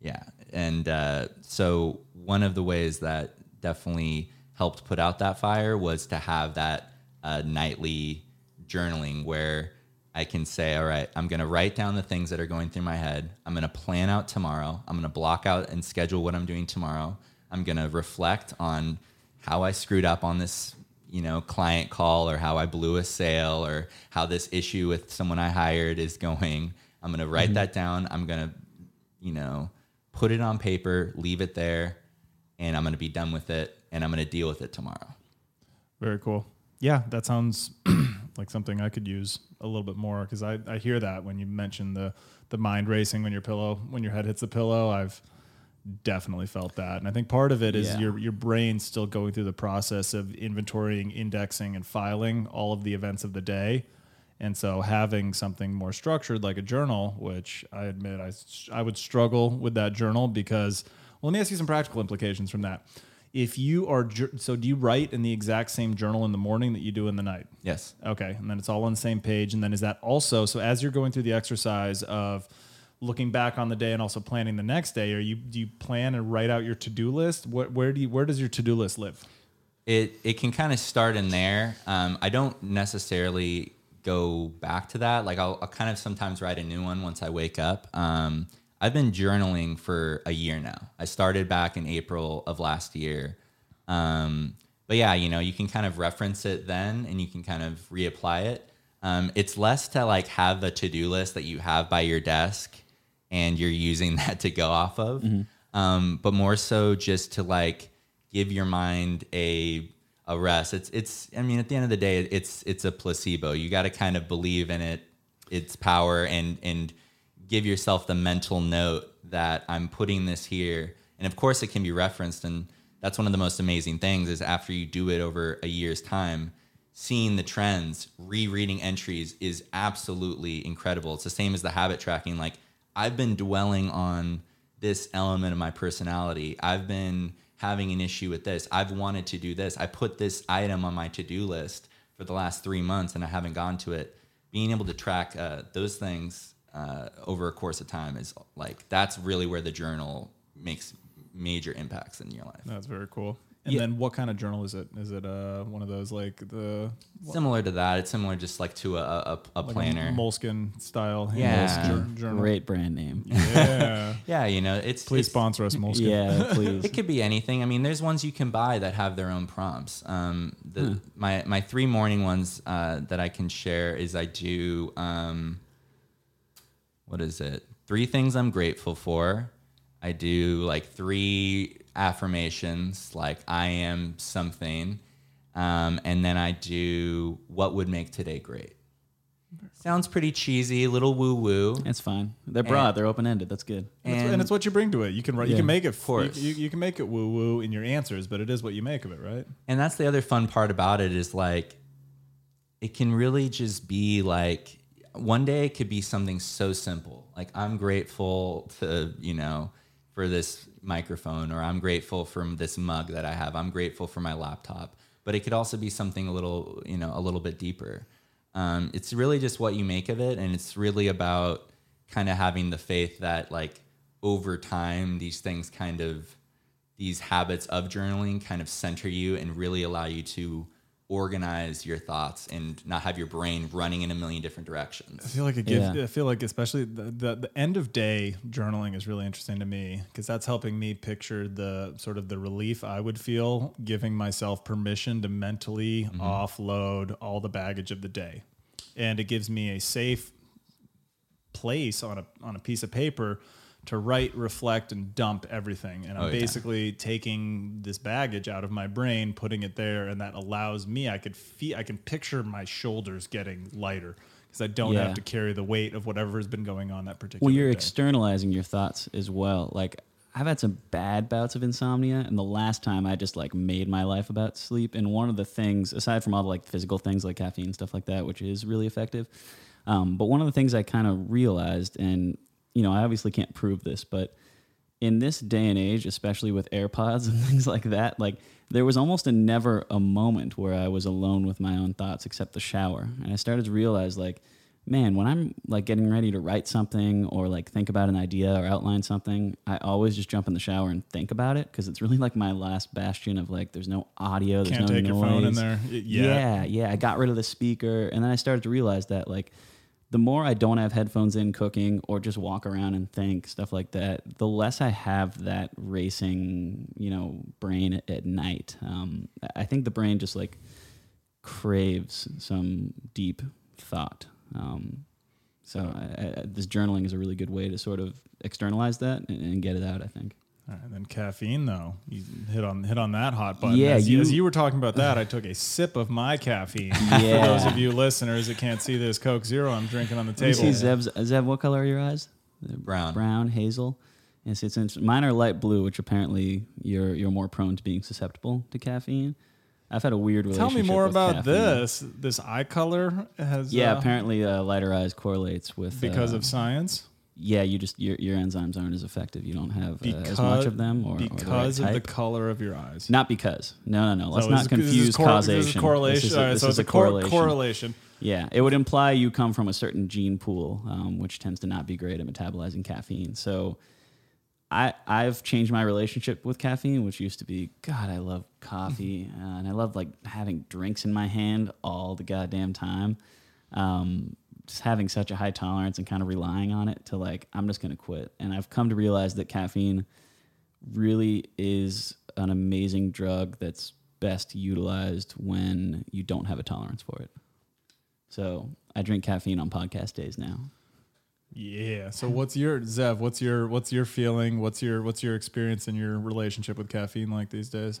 C: Yeah, and uh, so one of the ways that definitely helped put out that fire was to have that uh, nightly journaling where I can say, all right, I'm going to write down the things that are going through my head. I'm going to plan out tomorrow. I'm going to block out and schedule what I'm doing tomorrow. I'm going to reflect on how I screwed up on this, you know, client call or how I blew a sale or how this issue with someone I hired is going. I'm going to write mm-hmm. that down. I'm going to, you know, put it on paper, leave it there, and I'm going to be done with it and I'm going to deal with it tomorrow.
B: Very cool. Yeah, that sounds like something I could use a little bit more because I, I hear that when you mention the the mind racing when your pillow when your head hits the pillow. I've definitely felt that, and I think part of it is
A: Yeah.
B: your your brain still going through the process of inventorying, indexing, and filing all of the events of the day. And so having something more structured like a journal, which I admit I I would struggle with that journal because, well, let me ask you some practical implications from that. If you are, so do you write in the exact same journal in the morning that you do in the night?
C: Yes.
B: Okay. And then it's all on the same page. And then is that also, so as you're going through the exercise of looking back on the day and also planning the next day, are you, do you plan and write out your to-do list? What, where do you, where does your to-do list live?
C: It it can kind of start in there. Um, I don't necessarily go back to that. Like I'll, I'll kind of sometimes write a new one once I wake up. Um, I've been journaling for a year now. I started back in April of last year. Um, but yeah, you know, you can kind of reference it then and you can kind of reapply it. Um, it's less to like have a to do list that you have by your desk and you're using that to go off of, um, but more so just to like give your mind a a rest. It's it's. I mean, at the end of the day, it's it's a placebo. You got to kind of believe in it, its power, and and give yourself the mental note that I'm putting this here. And of course, it can be referenced, and that's one of the most amazing things is after you do it over a year's time, seeing the trends, rereading entries is absolutely incredible. It's the same as the habit tracking. Like I've been dwelling on this element of my personality. I've been having an issue with this. I've wanted to do this. I put this item on my to-do list for the last three months and I haven't gone to it. Being able to track uh, those things uh, over a course of time is like that's really where the journal makes major impacts in your life.
B: That's very cool. And
A: Yeah.
B: then what kind of journal is it? Is it uh, one of those like the
C: Similar to that, it's similar just like to a, a, a
B: like
C: planner.
B: a Moleskine style
C: Yeah.
B: jour- journal?
A: Great brand name.
B: Yeah.
C: yeah, you know, it's
B: Please
C: it's,
B: sponsor us, Moleskine.
A: yeah, please.
C: It could be anything. I mean, there's ones you can buy that have their own prompts. Um, the, My my three morning ones uh, that I can share is I do um, what is it? Three things I'm grateful for. I do like three affirmations, like I am something, um, and then I do what would make today great. Sounds pretty cheesy, a little woo woo.
A: It's fine. They're broad. They're open ended. That's good.
B: And, it's, and it's what you bring to it. You can write, you
A: Yeah,
B: can make it.
C: of course.
B: You, you, you can make it woo woo in your answers, but it is what you make of it, right?
C: And that's the other fun part about it is like it can really just be like one day it could be something so simple. Like I'm grateful to, you know, for this microphone or I'm grateful for this mug that I have. I'm grateful for my laptop. But it could also be something a little, you know, a little bit deeper. Um, it's really just what you make of it and it's really about kind of having the faith that like over time these things kind of these habits of journaling kind of center you and really allow you to organize your thoughts and not have your brain running in a million different directions.
B: I feel like it gives.
A: Yeah.
B: I feel like especially the, the the end of day journaling is really interesting to me because that's helping me picture the sort of the relief I would feel giving myself permission to mentally mm-hmm. offload all the baggage of the day, and it gives me a safe place on a on a piece of paper to write, reflect, and dump everything. And I'm
C: Oh, yeah.
B: basically taking this baggage out of my brain, putting it there, and that allows me. I could feel. I can picture my shoulders getting lighter because I don't
A: Yeah.
B: have to carry the weight of whatever has been going on that particular.
A: Well, you're
B: day.
A: externalizing your thoughts as well. Like I've had some bad bouts of insomnia, and the last time I just like made my life about sleep. And one of the things, aside from all the like physical things like caffeine and stuff like that, which is really effective, um, but one of the things I kind of realized, and you know, I obviously can't prove this, but in this day and age, especially with AirPods and things like that, like there was almost a never a moment where I was alone with my own thoughts except the shower. And I started to realize like, man, when I'm like getting ready to write something or like think about an idea or outline something, I always just jump in the shower and think about it because it's really like my last bastion of like there's no audio, there's
B: Can't
A: no
B: take
A: noise.
B: your phone in there. Yeah.
A: Yeah, yeah. I got rid of the speaker, and then I started to realize that like the more I don't have headphones in cooking or just walk around and think stuff like that, the less I have that racing, you know, brain at, at night. Um, I think the brain just like craves some deep thought. Um, so I, I, this journaling is a really good way to sort of externalize that and, and get it out. I think.
B: All right, then caffeine though, you hit on hit on that hot button.
A: Yeah,
B: as you,
A: you-
B: as you were talking about that, I took a sip of my caffeine.
A: Yeah.
B: For those of you listeners that can't see this Coke Zero I'm drinking on the
A: Let me
B: table.
A: see Zev's, Zeb, what color are your eyes?
C: Brown.
A: brown, hazel. Yes, it's int- mine are light blue, which apparently you're you're more prone to being susceptible to caffeine. I've had a weird
B: Tell me more
A: with
B: about
A: caffeine.
B: this. This eye color has
A: Yeah,
B: uh,
A: apparently uh, lighter eyes correlates with
B: because
A: uh,
B: of science.
A: Yeah. You just your your enzymes aren't as effective. You don't have uh, as much of them, or or the right
B: because of the color of your eyes.
A: not because. No, no, no. Let's
B: So
A: not
B: is- this is
A: confuse
B: cor-
A: causation.
B: This is correlation.
A: This is a,
B: right,
A: this
B: so
A: is
B: a cor-
A: correlation.
B: correlation.
A: Yeah, it would imply you come from a certain gene pool, um, which tends to not be great at metabolizing caffeine. So, I I've changed my relationship with caffeine, which used to be God, I love coffee uh, and I love like having drinks in my hand all the goddamn time. Um, just having such a high tolerance and kind of relying on it to like I'm just gonna quit. And I've come to realize that caffeine really is an amazing drug that's best utilized when you don't have a tolerance for it. So I drink caffeine on podcast days now.
B: Yeah. So what's your Zev? What's your what's your feeling? What's your what's your experience in your relationship with caffeine like these days?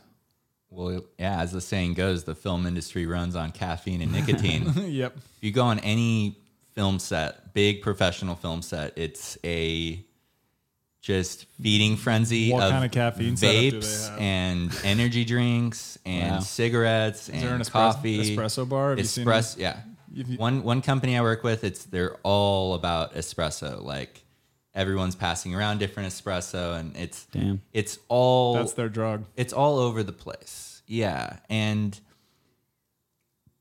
C: Well, yeah, as the saying goes, the film industry runs on caffeine and nicotine.
B: yep.
C: if you go on any film set, big professional film set, it's a just feeding frenzy
B: What
C: of
B: kind of caffeine setup do they
C: vapes
B: have?
C: and energy drinks and
A: Wow.
C: cigarettes
B: Is there an
C: and
B: espresso,
C: coffee.
B: espresso bar? Have you seen
C: Espresso, yeah.
B: You-
C: one one company I work with, it's they're all about espresso. Like everyone's passing around different espresso, and it's
A: Damn.
C: it's all
B: That's their drug.
C: it's all over the place. Yeah, and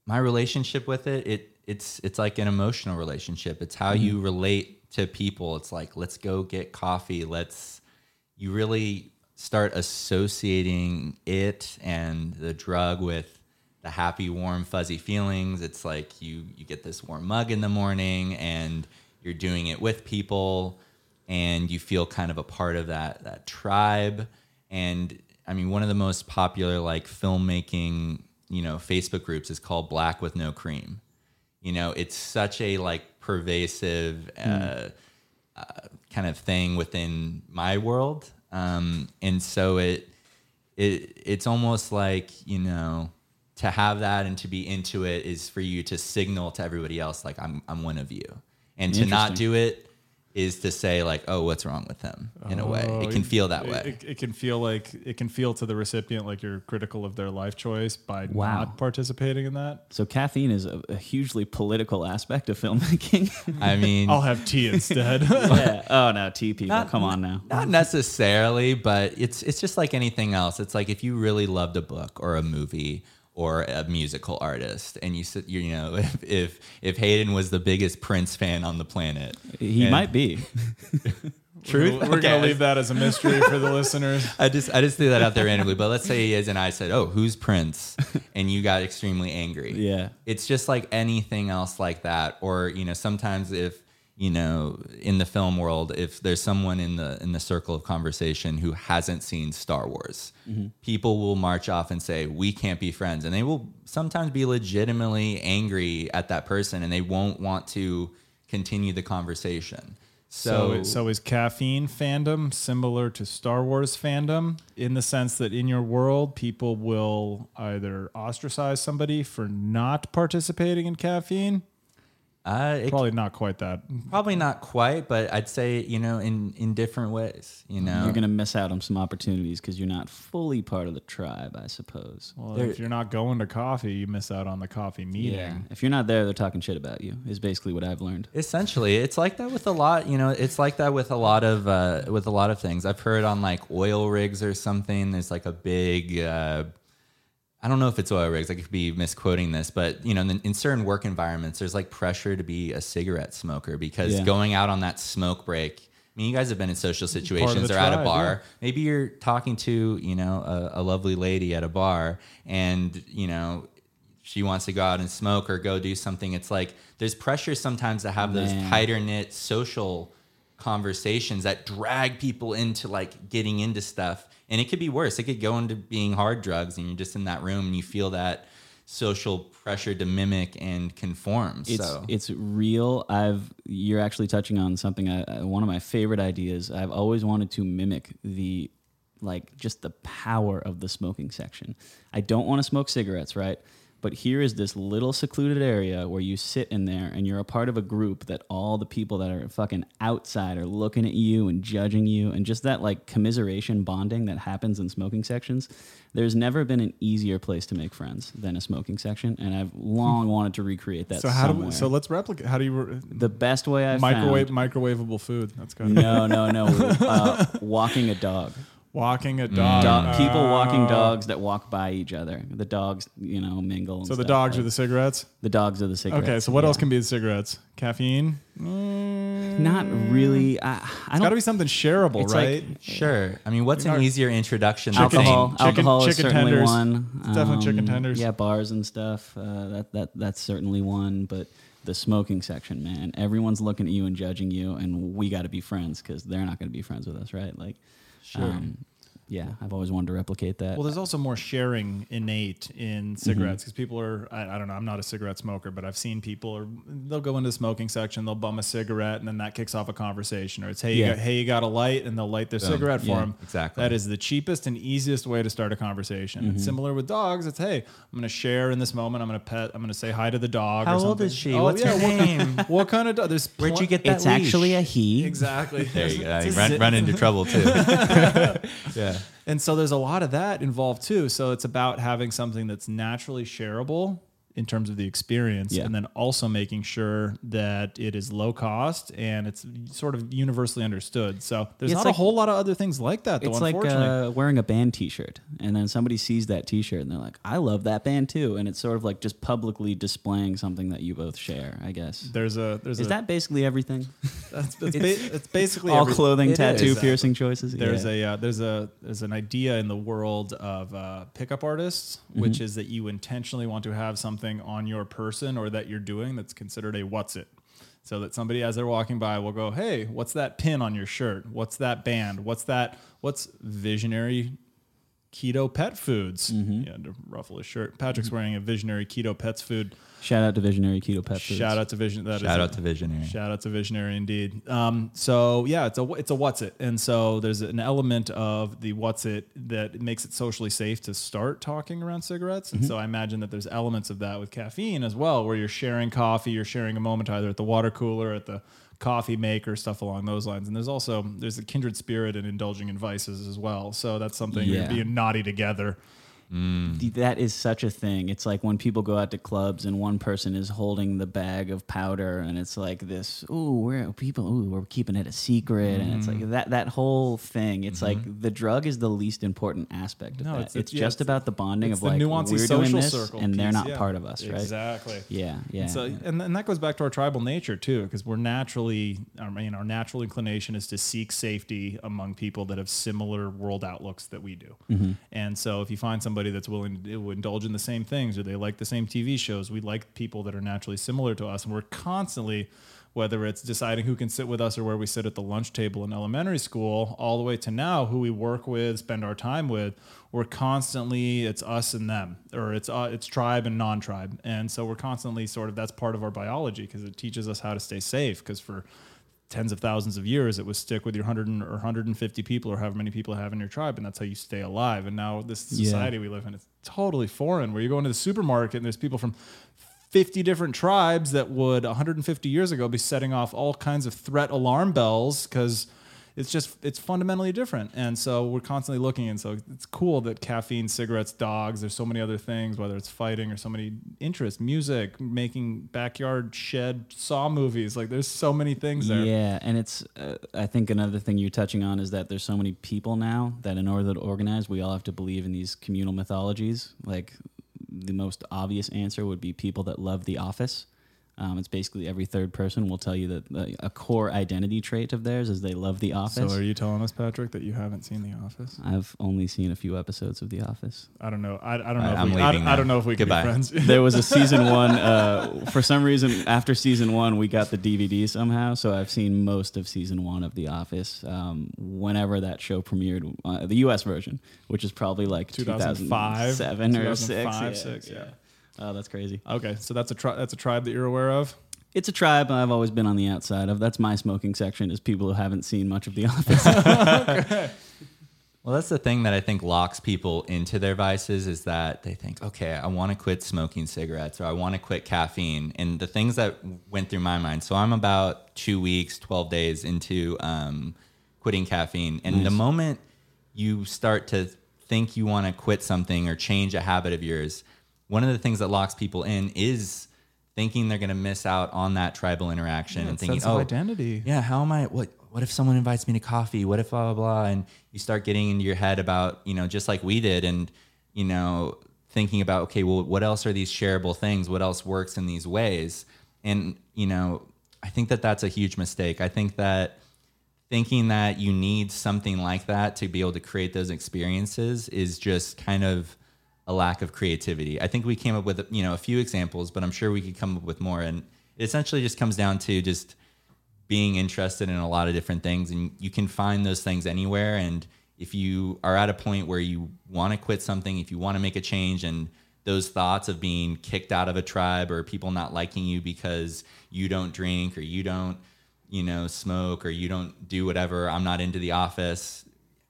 C: my relationship with it, it it's it's like an emotional relationship. It's how you mm-hmm. relate to people. It's like let's go get coffee. Let's you really start associating it and the drug with the happy, warm, fuzzy feelings. It's like you you get this warm mug in the morning and you're doing it with people and you feel kind of a part of that that tribe. And I mean, one of the most popular like filmmaking, you know, Facebook groups is called Black with No Cream. You know, it's such a like pervasive uh, uh, kind of thing within my world, um, and so it it it's almost like you know to have that and to be into it is for you to signal to everybody else like I'm I'm one of you, and to not do it is to say like oh what's wrong with them in a way.
B: Oh,
C: It can feel that
B: it-
C: way.
B: It, it can feel like it can feel to the recipient like you're critical of their life choice by
A: Wow.
B: not participating in that.
A: So caffeine is a, a hugely political aspect of filmmaking.
C: I mean,
B: I'll have tea instead.
A: yeah. Oh no, tea people,
C: Not-
A: come on now.
C: Not necessarily, but it's it's just like anything else. It's like if you really loved a book or a movie or a musical artist, and you said you know if if, if Hayden was the biggest Prince fan on the planet,
A: He
C: and-
A: might be.
C: Truth.
B: We're
C: Okay.
B: gonna leave that as a mystery for the listeners.
C: I just I just threw that out there randomly, but let's say he is, and I said, "Oh, who's Prince?" and you got extremely angry.
A: Yeah.
C: it's just like anything else like that, or you know, sometimes if you know, in the film world, if there's someone in the in the circle of conversation who hasn't seen Star Wars, mm-hmm. people will march off and say, "We can't be friends," and they will sometimes be legitimately angry at that person, and they won't want to continue the conversation.
B: So,
C: So,
B: so is caffeine fandom similar to Star Wars fandom in the sense that in your world, people will either ostracize somebody for not participating in caffeine?
C: Uh, it
B: Probably not quite that.
C: Probably not quite, but I'd say you know in in different ways. You know,
A: You're gonna miss out on some opportunities because you're not fully part of the tribe, I suppose.
B: Well,
C: There-
B: if you're not going to coffee, you miss out on the coffee meeting.
A: If you're not there, they're talking shit about you. Is basically what I've learned.
C: essentially, it's like that with a lot. You know, it's like that with a lot of uh, with a lot of things. I've heard on like oil rigs or something. There's like a big. Uh, I don't know if it's oil rigs. I could be misquoting this, but you know, in, in certain work environments, there's like pressure to be a cigarette smoker because
A: Yeah.
C: going out on that smoke break. I mean, you guys have been in social situations or at a bar.
B: yeah.
C: Maybe you're talking to you know a, a lovely lady at a bar, and you know she wants to go out and smoke or go do something. It's like there's pressure sometimes to have those tighter knit social conversations that drag people into like getting into stuff. And it could be worse. It could go into being hard drugs and you're just in that room and you feel that social pressure to mimic and conform.
A: It's
C: so
A: it's real. I've you're actually touching on something. I, I, one of my favorite ideas. I've always wanted to mimic the like just the power of the smoking section. I don't want to smoke cigarettes, right? But here is this little secluded area where you sit in there and you're a part of a group that all the people that are fucking outside are looking at you and judging you and just that like commiseration bonding that happens in smoking sections. There's never been an easier place to make friends than a smoking section, and I've long wanted to recreate that.
B: So how do we, so let's replicate. How do you re-
A: the best way I've
B: microwave
A: found,
B: microwavable food? That's good.
A: no, no, no. Uh, walking a dog.
B: Walking a dog.
A: Dog, people walking dogs that walk by each other. The dogs, you know, mingle. and
B: So the
A: stuff.
B: dogs
A: Like,
B: are the cigarettes.
A: the dogs are the cigarettes.
B: Okay, so what
A: yeah.
B: else can be the cigarettes? Caffeine. Mm,
A: Not really. I, I
B: It's
A: don't.
B: got to be something shareable,
A: It's like-
B: right?
C: sure. I mean, what's an easier introduction than
B: Chicken-
A: alcohol.
B: chicken-
A: alcohol is
B: chicken
A: certainly
B: tenders.
A: one.
B: It's definitely chicken
A: Um,
B: tenders.
A: Yeah, bars and stuff. Uh, that that that's certainly one. But the smoking section, man, everyone's looking at you and judging you, and we got to be friends because they're not going to be friends with us, right? Like,
C: Sure.
A: Um, yeah, I've always wanted to replicate that.
B: Well, there's also more sharing innate in cigarettes because people are, I, I don't know, I'm not a cigarette smoker, but I've seen people, or they'll go into the smoking section, they'll bum a cigarette, and then that kicks off a conversation. Or it's, hey, you got, hey, you got a light, and they'll light their cigarette for
A: Yeah,
B: them.
C: exactly.
B: That is the cheapest and easiest way to start a conversation.
A: Mm-hmm.
B: Similar with dogs, it's, hey, I'm going to share in this moment. I'm going to pet, I'm going to say hi to the dog.
C: How
B: or
C: old is she?
B: Oh,
C: What's
B: yeah,
C: her
B: what-
C: name?
B: What kind of dog? There's
C: Where'd
B: pl-
C: you get that
A: it's
C: leash?
A: actually a he.
B: Exactly.
C: There you go. You run, run into trouble too. yeah.
B: And so there's a lot of that involved too. So it's about having something that's naturally shareable in terms of the experience,
A: Yeah.
B: and then also making sure that it is low cost and it's sort of universally understood. So there's
A: It's
B: not
A: like-
B: a whole lot of other things like that. Though,
A: It's like uh, wearing a band T-shirt, and then somebody sees that T-shirt and they're like, "I love that band too," and it's sort of like just publicly displaying something that you both share. I guess
B: there's a there's
A: is
B: a,
A: that basically everything?
B: that's, that's ba- it's basically
A: All
B: every-
A: clothing,
B: it
A: tattoo,
B: is.
A: piercing choices.
B: There's
A: Yeah.
B: a uh, there's a there's an idea in the world of uh, pickup artists, which
A: Mm-hmm.
B: is that you intentionally want to have something on your person or that you're doing that's considered a what's it. So that somebody as they're walking by will go, "Hey, what's that pin on your shirt? What's that band? What's that? What's visionary keto pet foods?"
A: Mm-hmm.
B: Yeah, to ruffle his shirt. Patrick's wearing a visionary keto pets food.
A: Shout out to Visionary Keto Pet Foods.
B: Shout out to Vision. That is
C: Shout
B: a-
C: out to Visionary.
B: Shout out to Visionary indeed. Um, so yeah, it's a it's a what's it, and so there's an element of the what's it that makes it socially safe to start talking around cigarettes, and so I imagine that there's elements of that with caffeine as well, where you're sharing coffee, you're sharing a moment either at the water cooler, at the coffee maker, stuff along those lines, and there's also there's a kindred spirit in indulging in vices as well. So that's something
A: Yeah.
B: being naughty together.
A: Th- That is such a thing. It's like when people go out to clubs and one person is holding the bag of powder, and it's like this. Oh, we're people. Ooh, we're keeping it a secret, and it's
B: Mm-hmm.
A: like that. That whole thing. It's like the drug is the least important aspect of
B: No,
A: that.
B: it's-
A: It's,
B: it's-
A: just
B: it's-
A: about the bonding of like
B: the nuancey
A: we're
B: social
A: doing this,
B: circle,
A: and they're not
B: yeah.
A: part of us, right?
B: Exactly.
A: Yeah, yeah.
B: And so, and, and that goes back to our tribal nature too, because we're naturally, I mean, our natural inclination is to seek safety among people that have similar world outlooks that we do.
A: Mm-hmm.
B: And so, if you find somebody that's willing to indulge in the same things, or they like the same TV shows, we like people that are naturally similar to us, and we're constantly. Whether it's deciding who can sit with us or where we sit at the lunch table in elementary school, all the way to now, who we work with, spend our time with, we're constantly it's us and them, or it's uh, it's tribe and non-tribe, and so we're constantly sort of that's part of our biology because it teaches us how to stay safe. Because for tens of thousands of years, it was stick with your hundred or 150 people or however many people have in your tribe, and that's how you stay alive. And now this
A: Yeah.
B: society we live in, it's totally foreign. Where you go into the supermarket and there's people from 50 different tribes that would 150 years ago be setting off all kinds of threat alarm bells because it's just it's fundamentally different and so we're constantly looking and so it's cool that caffeine cigarettes dogs there's so many other things whether it's fighting or so many interests music making backyard shed saw movies like there's so many things there
A: Yeah, and it's uh, I think another thing you're touching on is that there's so many people now that in order to organize, we all have to believe in these communal mythologies. Like the most obvious answer would be people that love The Office. Um, it's basically every third person will tell you that uh, a core identity trait of theirs is they love The Office.
B: so are you telling us patrick that you haven't seen the office
A: I've only seen a few episodes of The Office.
B: i don't know i, I don't know
C: All right,
B: if
C: I'm
B: we, I, I don't know if we
C: Goodbye.
B: can be friends
A: there was a season one. Uh, for some reason, after season one, we got the DVD somehow. So I've seen most of season one of The Office. Um, whenever that show premiered, uh, the U.S. version, which is probably like
B: 2005,
A: 2007 or six.
B: 2005, six, yeah.
A: Oh, that's crazy.
B: okay so that's a tri- that's a tribe that you're aware of
A: It's a tribe I've always been on the outside of. That's my smoking section. Is people who haven't seen much of The Office.
C: Well, that's the thing that I think locks people into their vices is that they think, okay, I want to quit smoking cigarettes or I want to quit caffeine. And the things that went through my mind. So I'm about two weeks, 12 days into um, quitting caffeine. And the moment you start to think you want to quit something or change a habit of yours, one of the things that locks people in is thinking they're going to miss out on that tribal interaction and thinking, oh,
B: identity.
C: yeah, how am I? What what if someone invites me to coffee? What if blah blah blah? And you start getting into your head about you know just like we did, and you know thinking about okay, well, what else are these shareable things? What else works in these ways? And you know, I think that that's a huge mistake. I think that thinking that you need something like that to be able to create those experiences is just kind of a lack of creativity. I think we came up with you know a few examples, but I'm sure we could come up with more. And it essentially just comes down to just being interested in a lot of different things, and you can find those things anywhere. And if you are at a point where you want to quit something, if you want to make a change, and those thoughts of being kicked out of a tribe or people not liking you because you don't drink or you don't you know smoke or you don't do whatever i'm not into the office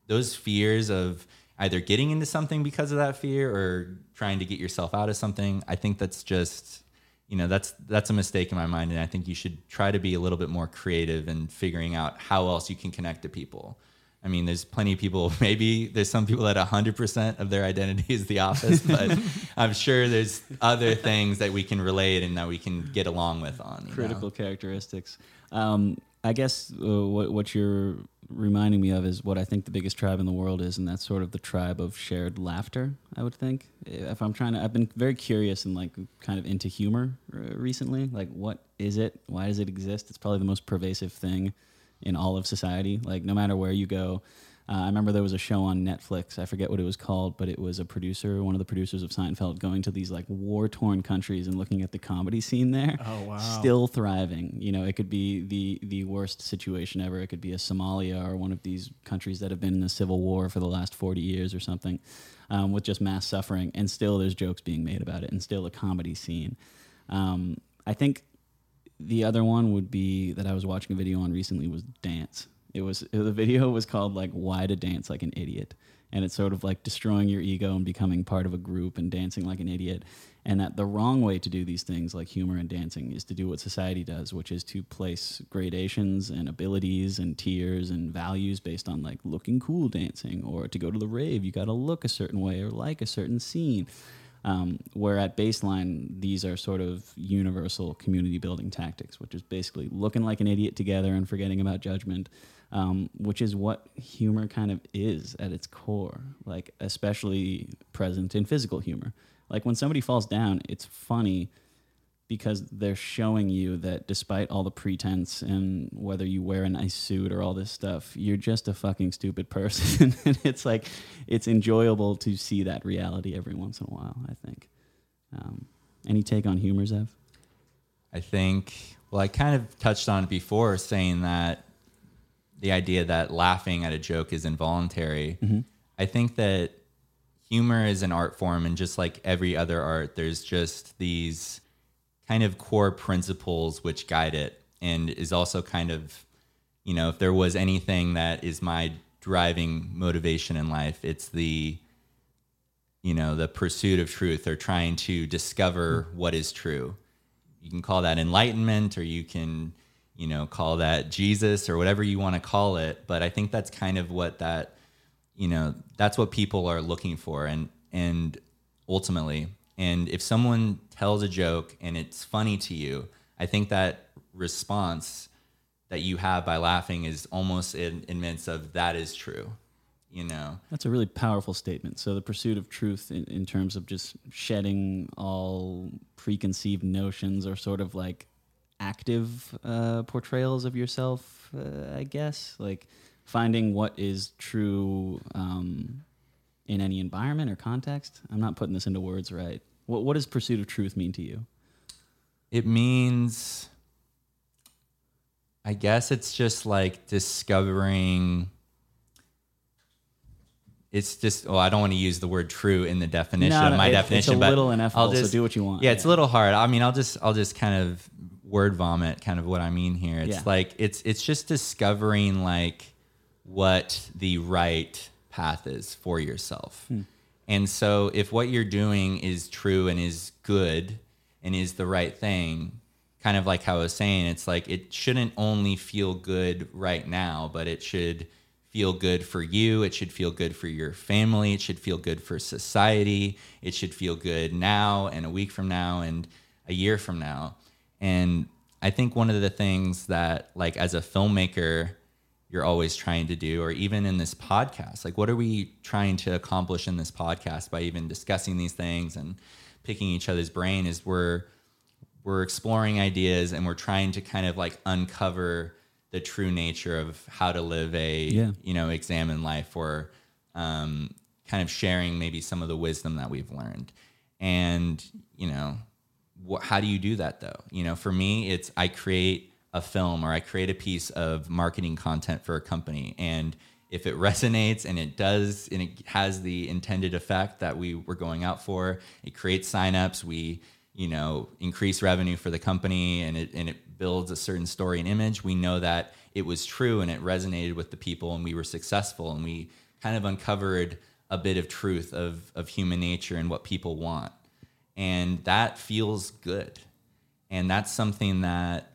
C: those fears of either getting into something because of that fear or trying to get yourself out of something i think that's just you know that's that's a mistake in my mind and i think you should try to be a little bit more creative in figuring out how else you can connect to people I mean, there's plenty of people. Maybe there's some people that 100% of their identity is The Office, but I'm sure there's other things that we can relate and that we can get along with on.
A: critical
C: know?
A: characteristics. Um, I guess uh, what what you're reminding me of is what I think the biggest tribe in the world is, and that's sort of the tribe of shared laughter. I would think if I'm trying to, I've been very curious and like kind of into humor uh, recently. Like, what is it? Why does it exist? It's probably the most pervasive thing in all of society. Like, no matter where you go, uh, I remember there was a show on Netflix. I forget what it was called, but it was a producer, one of the producers of Seinfeld, going to these like war torn countries and looking at the comedy scene there.
B: Oh, wow.
A: Still thriving. You know, it could be the the worst situation ever. It could be a Somalia or one of these countries that have been in a civil war for the last forty years or something, um, with just mass suffering, and still there's jokes being made about it, and still a comedy scene. Um, I think the other one would be that I was watching a video on recently was dance. It was the video was called like why to dance like an idiot, and it's sort of like destroying your ego and becoming part of a group and dancing like an idiot, and that the wrong way to do these things like humor and dancing is to do what society does, which is to place gradations and abilities and tiers and values based on like looking cool dancing, or to go to the rave you got to look a certain way or like a certain scene. Um, where at baseline, these are sort of universal community building tactics, which is basically looking like an idiot together and forgetting about judgment, um, which is what humor kind of is at its core, like especially present in physical humor. Like when somebody falls down, it's funny because they're showing you that despite all the pretense and whether you wear a nice suit or all this stuff, you're just a fucking stupid person. and it's like, it's enjoyable to see that reality every once in a while, I think. Um, any take on humor, Zev?
C: I think, well, I kind of touched on it before saying that the idea that laughing at a joke is involuntary. Mm-hmm. I think that humor is an art form, and just like every other art, there's just these kind of core principles which guide it, and is also kind of, you know, if there was anything that is my driving motivation in life, it's the you know the pursuit of truth or trying to discover mm-hmm. what is true you can call that enlightenment or you can you know call that jesus or whatever you want to call it but i think that's kind of what that you know that's what people are looking for and and ultimately and if someone tells a joke and it's funny to you i think that response that you have by laughing is almost in admits of that is true you know
A: That's a really powerful statement. So the pursuit of truth in, in terms of just shedding all preconceived notions or sort of like active uh, portrayals of yourself, uh, I guess, like finding what is true um, in any environment or context. I'm not putting this into words right. What, what does pursuit of truth mean to you?
C: It means, I guess it's just like discovering. It's just, oh, I don't want to use the word true in the definition
A: No,
C: my
A: it- it's a
C: definition, but
A: little ineffable,
C: I'll
A: so
C: just
A: do what you want.
C: Yeah, it's a little hard. I mean, I'll just, I'll just kind of word vomit, kind of what I mean here. It's
A: Yeah.
C: like it's, it's just discovering like what the right path is for yourself.
A: Hmm.
C: And so if what you're doing is true and is good and is the right thing, kind of like how I was saying, it's like it shouldn't only feel good right now, but it should feel good for you. It should feel good for your family. It should feel good for society. It should feel good now and a week from now and a year from now. And I think one of the things that, like, as a filmmaker, you're always trying to do, or even in this podcast, like, what are we trying to accomplish in this podcast by even discussing these things and picking each other's brain? Is we're we're exploring ideas and we're trying to kind of like uncover the true nature of how to live a
A: Yeah.
C: you know examine life or um, kind of sharing maybe some of the wisdom that we've learned and you know wh- how do you do that though? You know for me it's i create a film or i create a piece of marketing content for a company and if it resonates and it does and it has the intended effect that we were going out for it creates signups we you know increase revenue for the company and it and it builds a certain story and image we know that it was true and it resonated with the people and we were successful and we kind of uncovered a bit of truth of of human nature and what people want and that feels good. And that's something that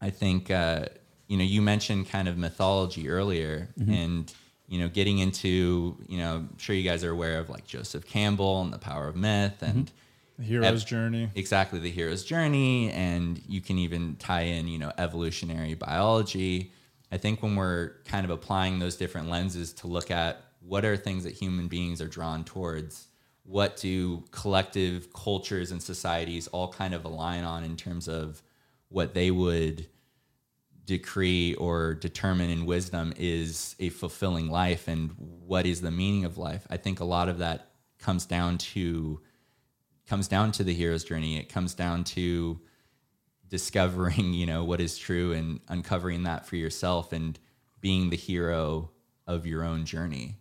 C: i think uh, you know, you mentioned kind of mythology earlier, and you know, getting into, you know, I'm sure you guys are aware of like Joseph Campbell and the power of myth, and
B: The hero's
C: Ev-
B: journey.
C: exactly the hero's journey. And you can even tie in you know evolutionary biology. I think when we're kind of applying those different lenses to look at what are things that human beings are drawn towards what do collective cultures and societies all kind of align on in terms of what they would decree or determine in wisdom is a fulfilling life and what is the meaning of life i think a lot of that comes down to comes down to the hero's journey. It comes down to discovering, you know, what is true and uncovering that for yourself and being the hero of your own journey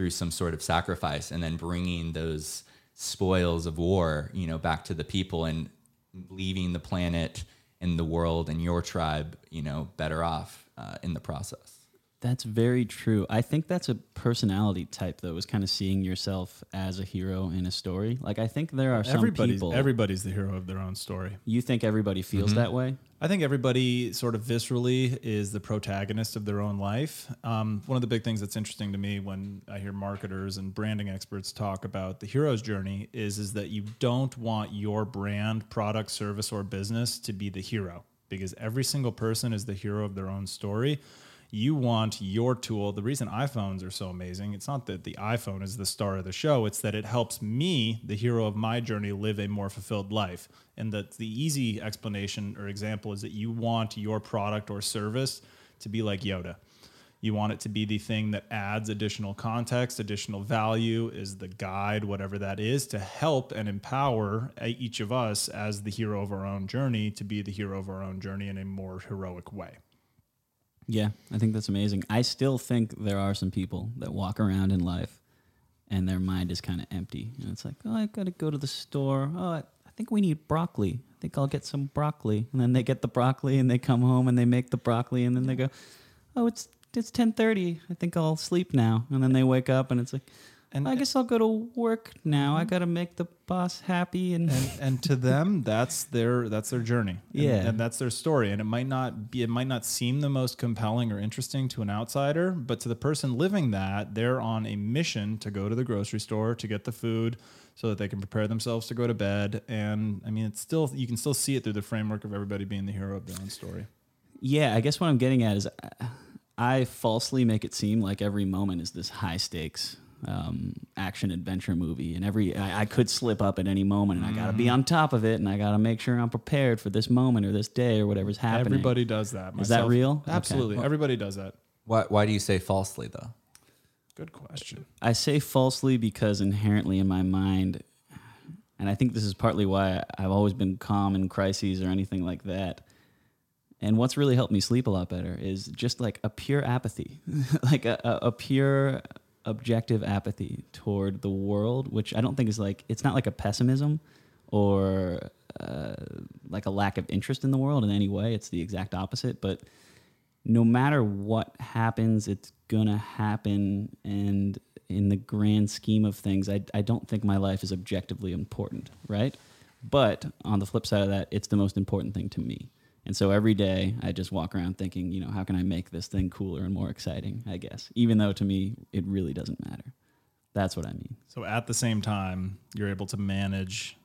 C: through some sort of sacrifice and then bringing those spoils of war, you know, back to the people and leaving the planet and the world and your tribe, you know, better off uh, in the process.
A: That's very true. I think that's a personality type, though, is kind of seeing yourself as a hero in a story. Like, I think there are some
B: Everybody's
A: people.
B: everybody's the hero of their own story.
A: you think everybody feels that way?
B: I think everybody sort of viscerally is the protagonist of their own life. Um, one of the big things that's interesting to me when I hear marketers and branding experts talk about the hero's journey is is that you don't want your brand, product, service, or business to be the hero because every single person is the hero of their own story. You want your tool. The reason iPhones are so amazing, it's not that the iPhone is the star of the show, it's that it helps me, the hero of my journey, live a more fulfilled life. And that the easy explanation or example is that you want your product or service to be like Yoda. You want it to be the thing that adds additional context, additional value, is the guide, whatever that is, to help and empower each of us as the hero of our own journey to be the hero of our own journey in a more heroic way.
A: Yeah, I think that's amazing. I still think there are some people that walk around in life and their mind is kind of empty. And it's like, oh, I got to go to the store. Oh, I, I think we need broccoli. I think I'll get some broccoli. And then they get the broccoli and they come home and they make the broccoli and then they go, oh, it's it's 10:30. I think I'll sleep now. And then they wake up and it's like,
B: And-
A: I guess I'll go to work now. I mm-hmm. got to make the boss happy and,
B: and and to them that's their that's their journey. And-
A: Yeah.
B: and, that's their story. And it might not be it might not seem the most compelling or interesting to an outsider but to the person living that they're on a mission to go to the grocery store to get the food so that they can prepare themselves to go to bed. And i mean it's still you can still see it through the framework of everybody being the hero of their own story.
A: Yeah, I guess what I'm getting at is I- I falsely make it seem like every moment is this high stakes um, action adventure movie, and every I, I could slip up at any moment, and I got to be
B: Mm-hmm.
A: on top of it, and I got to make sure I'm prepared for this moment or this day or whatever's happening.
B: everybody does that
A: Is that real? Okay.
B: absolutely everybody does that
C: Why, why do you say falsely though?
B: good question
A: I say falsely because inherently in my mind, and I think this is partly why I've always been calm in crises or anything like that. And what's really helped me sleep a lot better is just like a pure apathy, like a, a, a pure objective apathy toward the world, which I don't think is like, it's not like a pessimism or uh, like a lack of interest in the world in any way. It's the exact opposite. But no matter what happens, it's gonna happen. And in the grand scheme of things, I, I don't think my life is objectively important, right? But on the flip side of that, it's the most important thing to me. And so every day I just walk around thinking, you know, how can I make this thing cooler and more exciting, I guess, even though to me it really doesn't matter. That's what I mean.
B: So at the same time, you're able to manage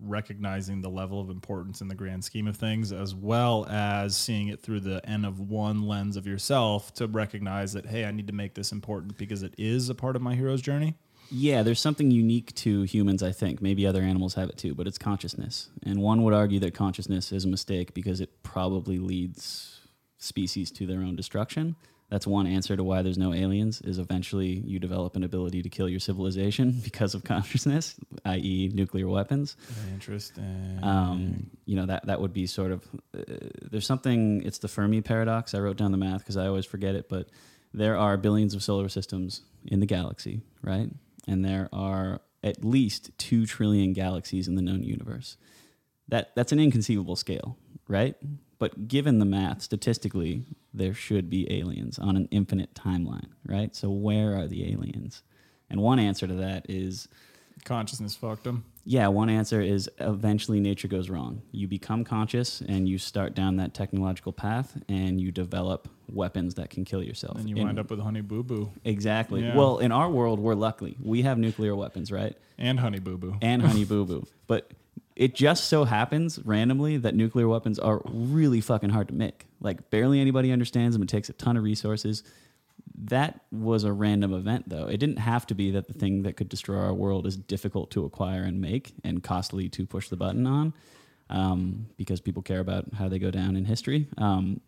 B: recognizing the level of importance in the grand scheme of things, as well as seeing it through the N of one lens of yourself to recognize that, hey, I need to make this important because it is a part of my hero's journey.
A: Yeah, there's something unique to humans, I think. Maybe other animals have it too, but it's consciousness. And one would argue that consciousness is a mistake because it probably leads species to their own destruction. That's one answer to why there's no aliens is eventually you develop an ability to kill your civilization because of consciousness, i.e. nuclear weapons.
B: Interesting.
A: Um, you know that that would be sort of uh, there's something it's the Fermi paradox. I wrote down the math because I always forget it, but there are billions of solar systems in the galaxy, right? And there are at least two trillion galaxies in the known universe. That that's an inconceivable scale, right? But given the math, statistically, there should be aliens on an infinite timeline, right? So where are the aliens? And one answer to that is
B: Consciousness fucked them.
A: Yeah, one answer is eventually nature goes wrong. You become conscious and you start down that technological path and you develop weapons that can kill yourself.
B: And you
A: In-
B: wind up with Honey Boo Boo
A: Exactly.
B: Yeah.
A: Well, in our world, we're lucky. We have nuclear weapons, right?
B: and Honey Boo Boo.
A: And honey boo boo. But it just so happens randomly that nuclear weapons are really fucking hard to make. Like, barely anybody understands them. It takes a ton of resources. That was a random event, though. It didn't have to be that the thing that could destroy our world is difficult to acquire and make and costly to push the button on um, because people care about how they go down in history. Um,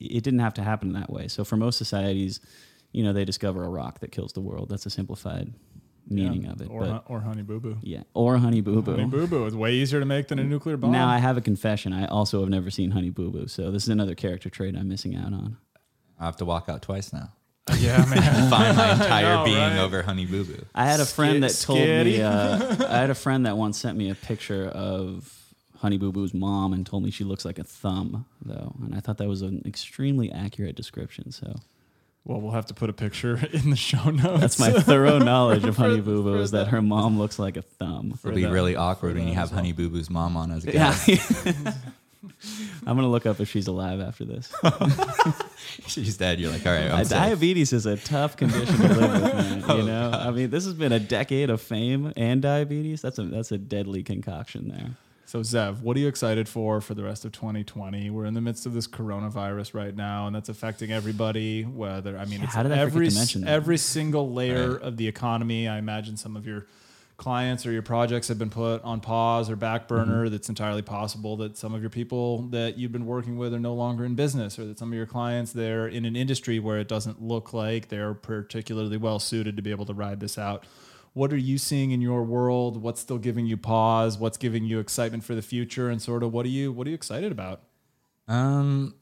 A: it didn't have to happen that way. So, for most societies, you know, they discover a rock that kills the world. That's a simplified meaning
B: Yeah.
A: of it.
B: Or,
A: but
B: or Honey Boo Boo.
A: yeah, or Honey Boo Boo.
B: Honey Boo Boo is way easier to make than a nuclear bomb.
A: Now I have a confession. I also have never seen Honey Boo Boo, so this is another character trait I'm missing out on.
C: I have to walk out twice now.
B: yeah, man.
C: Find my entire
B: know,
C: being
B: right?
C: over Honey Boo Boo.
A: I had a friend that told
B: scary.
A: me. Uh, I had a friend that once sent me a picture of Honey Boo Boo's mom and told me she looks like a thumb, though, and I thought that was an extremely accurate description. So
B: Well, we'll have to put a picture in the show notes.
A: that's my thorough knowledge of Honey Boo Boo is that her mom looks like a thumb.
C: It'll be
B: that-
C: really awkward
B: for
C: when you have
B: well.
C: Honey Boo Boo's mom on as a
A: Yeah.
C: Guest.
A: I'm gonna look up if she's alive after this.
C: She's dead. You're like, all right, I'm safe.
A: diabetes is a tough condition to live with, man. You oh, know, I mean, this has been a decade of fame and diabetes. That's a that's a deadly concoction there.
B: So Zev, what are you excited for for the rest of 2020? We're in the midst of this coronavirus right now, and that's affecting everybody. Whether I mean,
A: Yeah,
B: it's
A: how did I forget
B: every
A: to mention that?
B: every single layer
C: Right.
B: of the economy. I imagine some of your clients or your projects have been put on pause or back burner.
A: Mm-hmm.
B: That's entirely possible that some of your people that you've been working with are no longer in business, or that some of your clients they're in an industry where it doesn't look like they're particularly well suited to be able to ride this out. What are you seeing in your world? What's still giving you pause? What's giving you excitement for the future? And sort of what are you what are you excited about?
C: Um,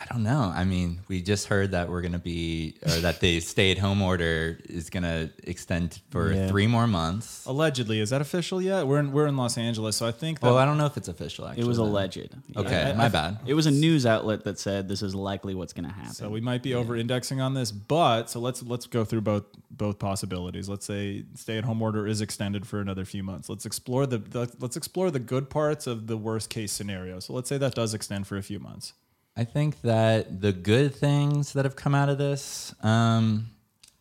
C: I don't know. I mean, we just heard that we're gonna be, or that the stay-at-home order is gonna extend for
A: Yeah.
C: three more months.
B: Allegedly, is that official yet? We're in we're in Los Angeles, so I think that
C: Well, I don't know if it's official. Actually,
A: It was
C: then.
A: alleged.
C: Okay,
A: Yeah.
C: my bad.
A: It was a news outlet that said this is likely what's going to happen.
B: so we might be over indexing on this, but so let's let's go through both both possibilities. Let's say stay at home order is extended for another few months. Let's explore the, the let's explore the good parts of the worst case scenario. So let's say that does extend for a few months.
C: I think that the good things that have come out of this, um,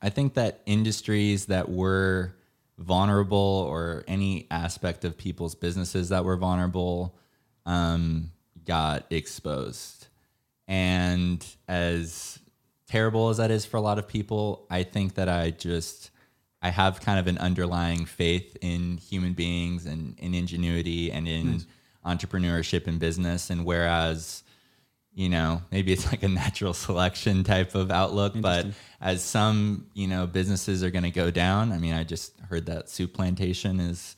C: I think that industries that were vulnerable or any aspect of people's businesses that were vulnerable um, got exposed. And as terrible as that is for a lot of people, I think that I just I have kind of an underlying faith in human beings and in ingenuity and in entrepreneurship and business. And whereas you know, maybe it's like a natural selection type of outlook, but as some, you know, businesses are going to go down. I mean, I just heard that Souplantation is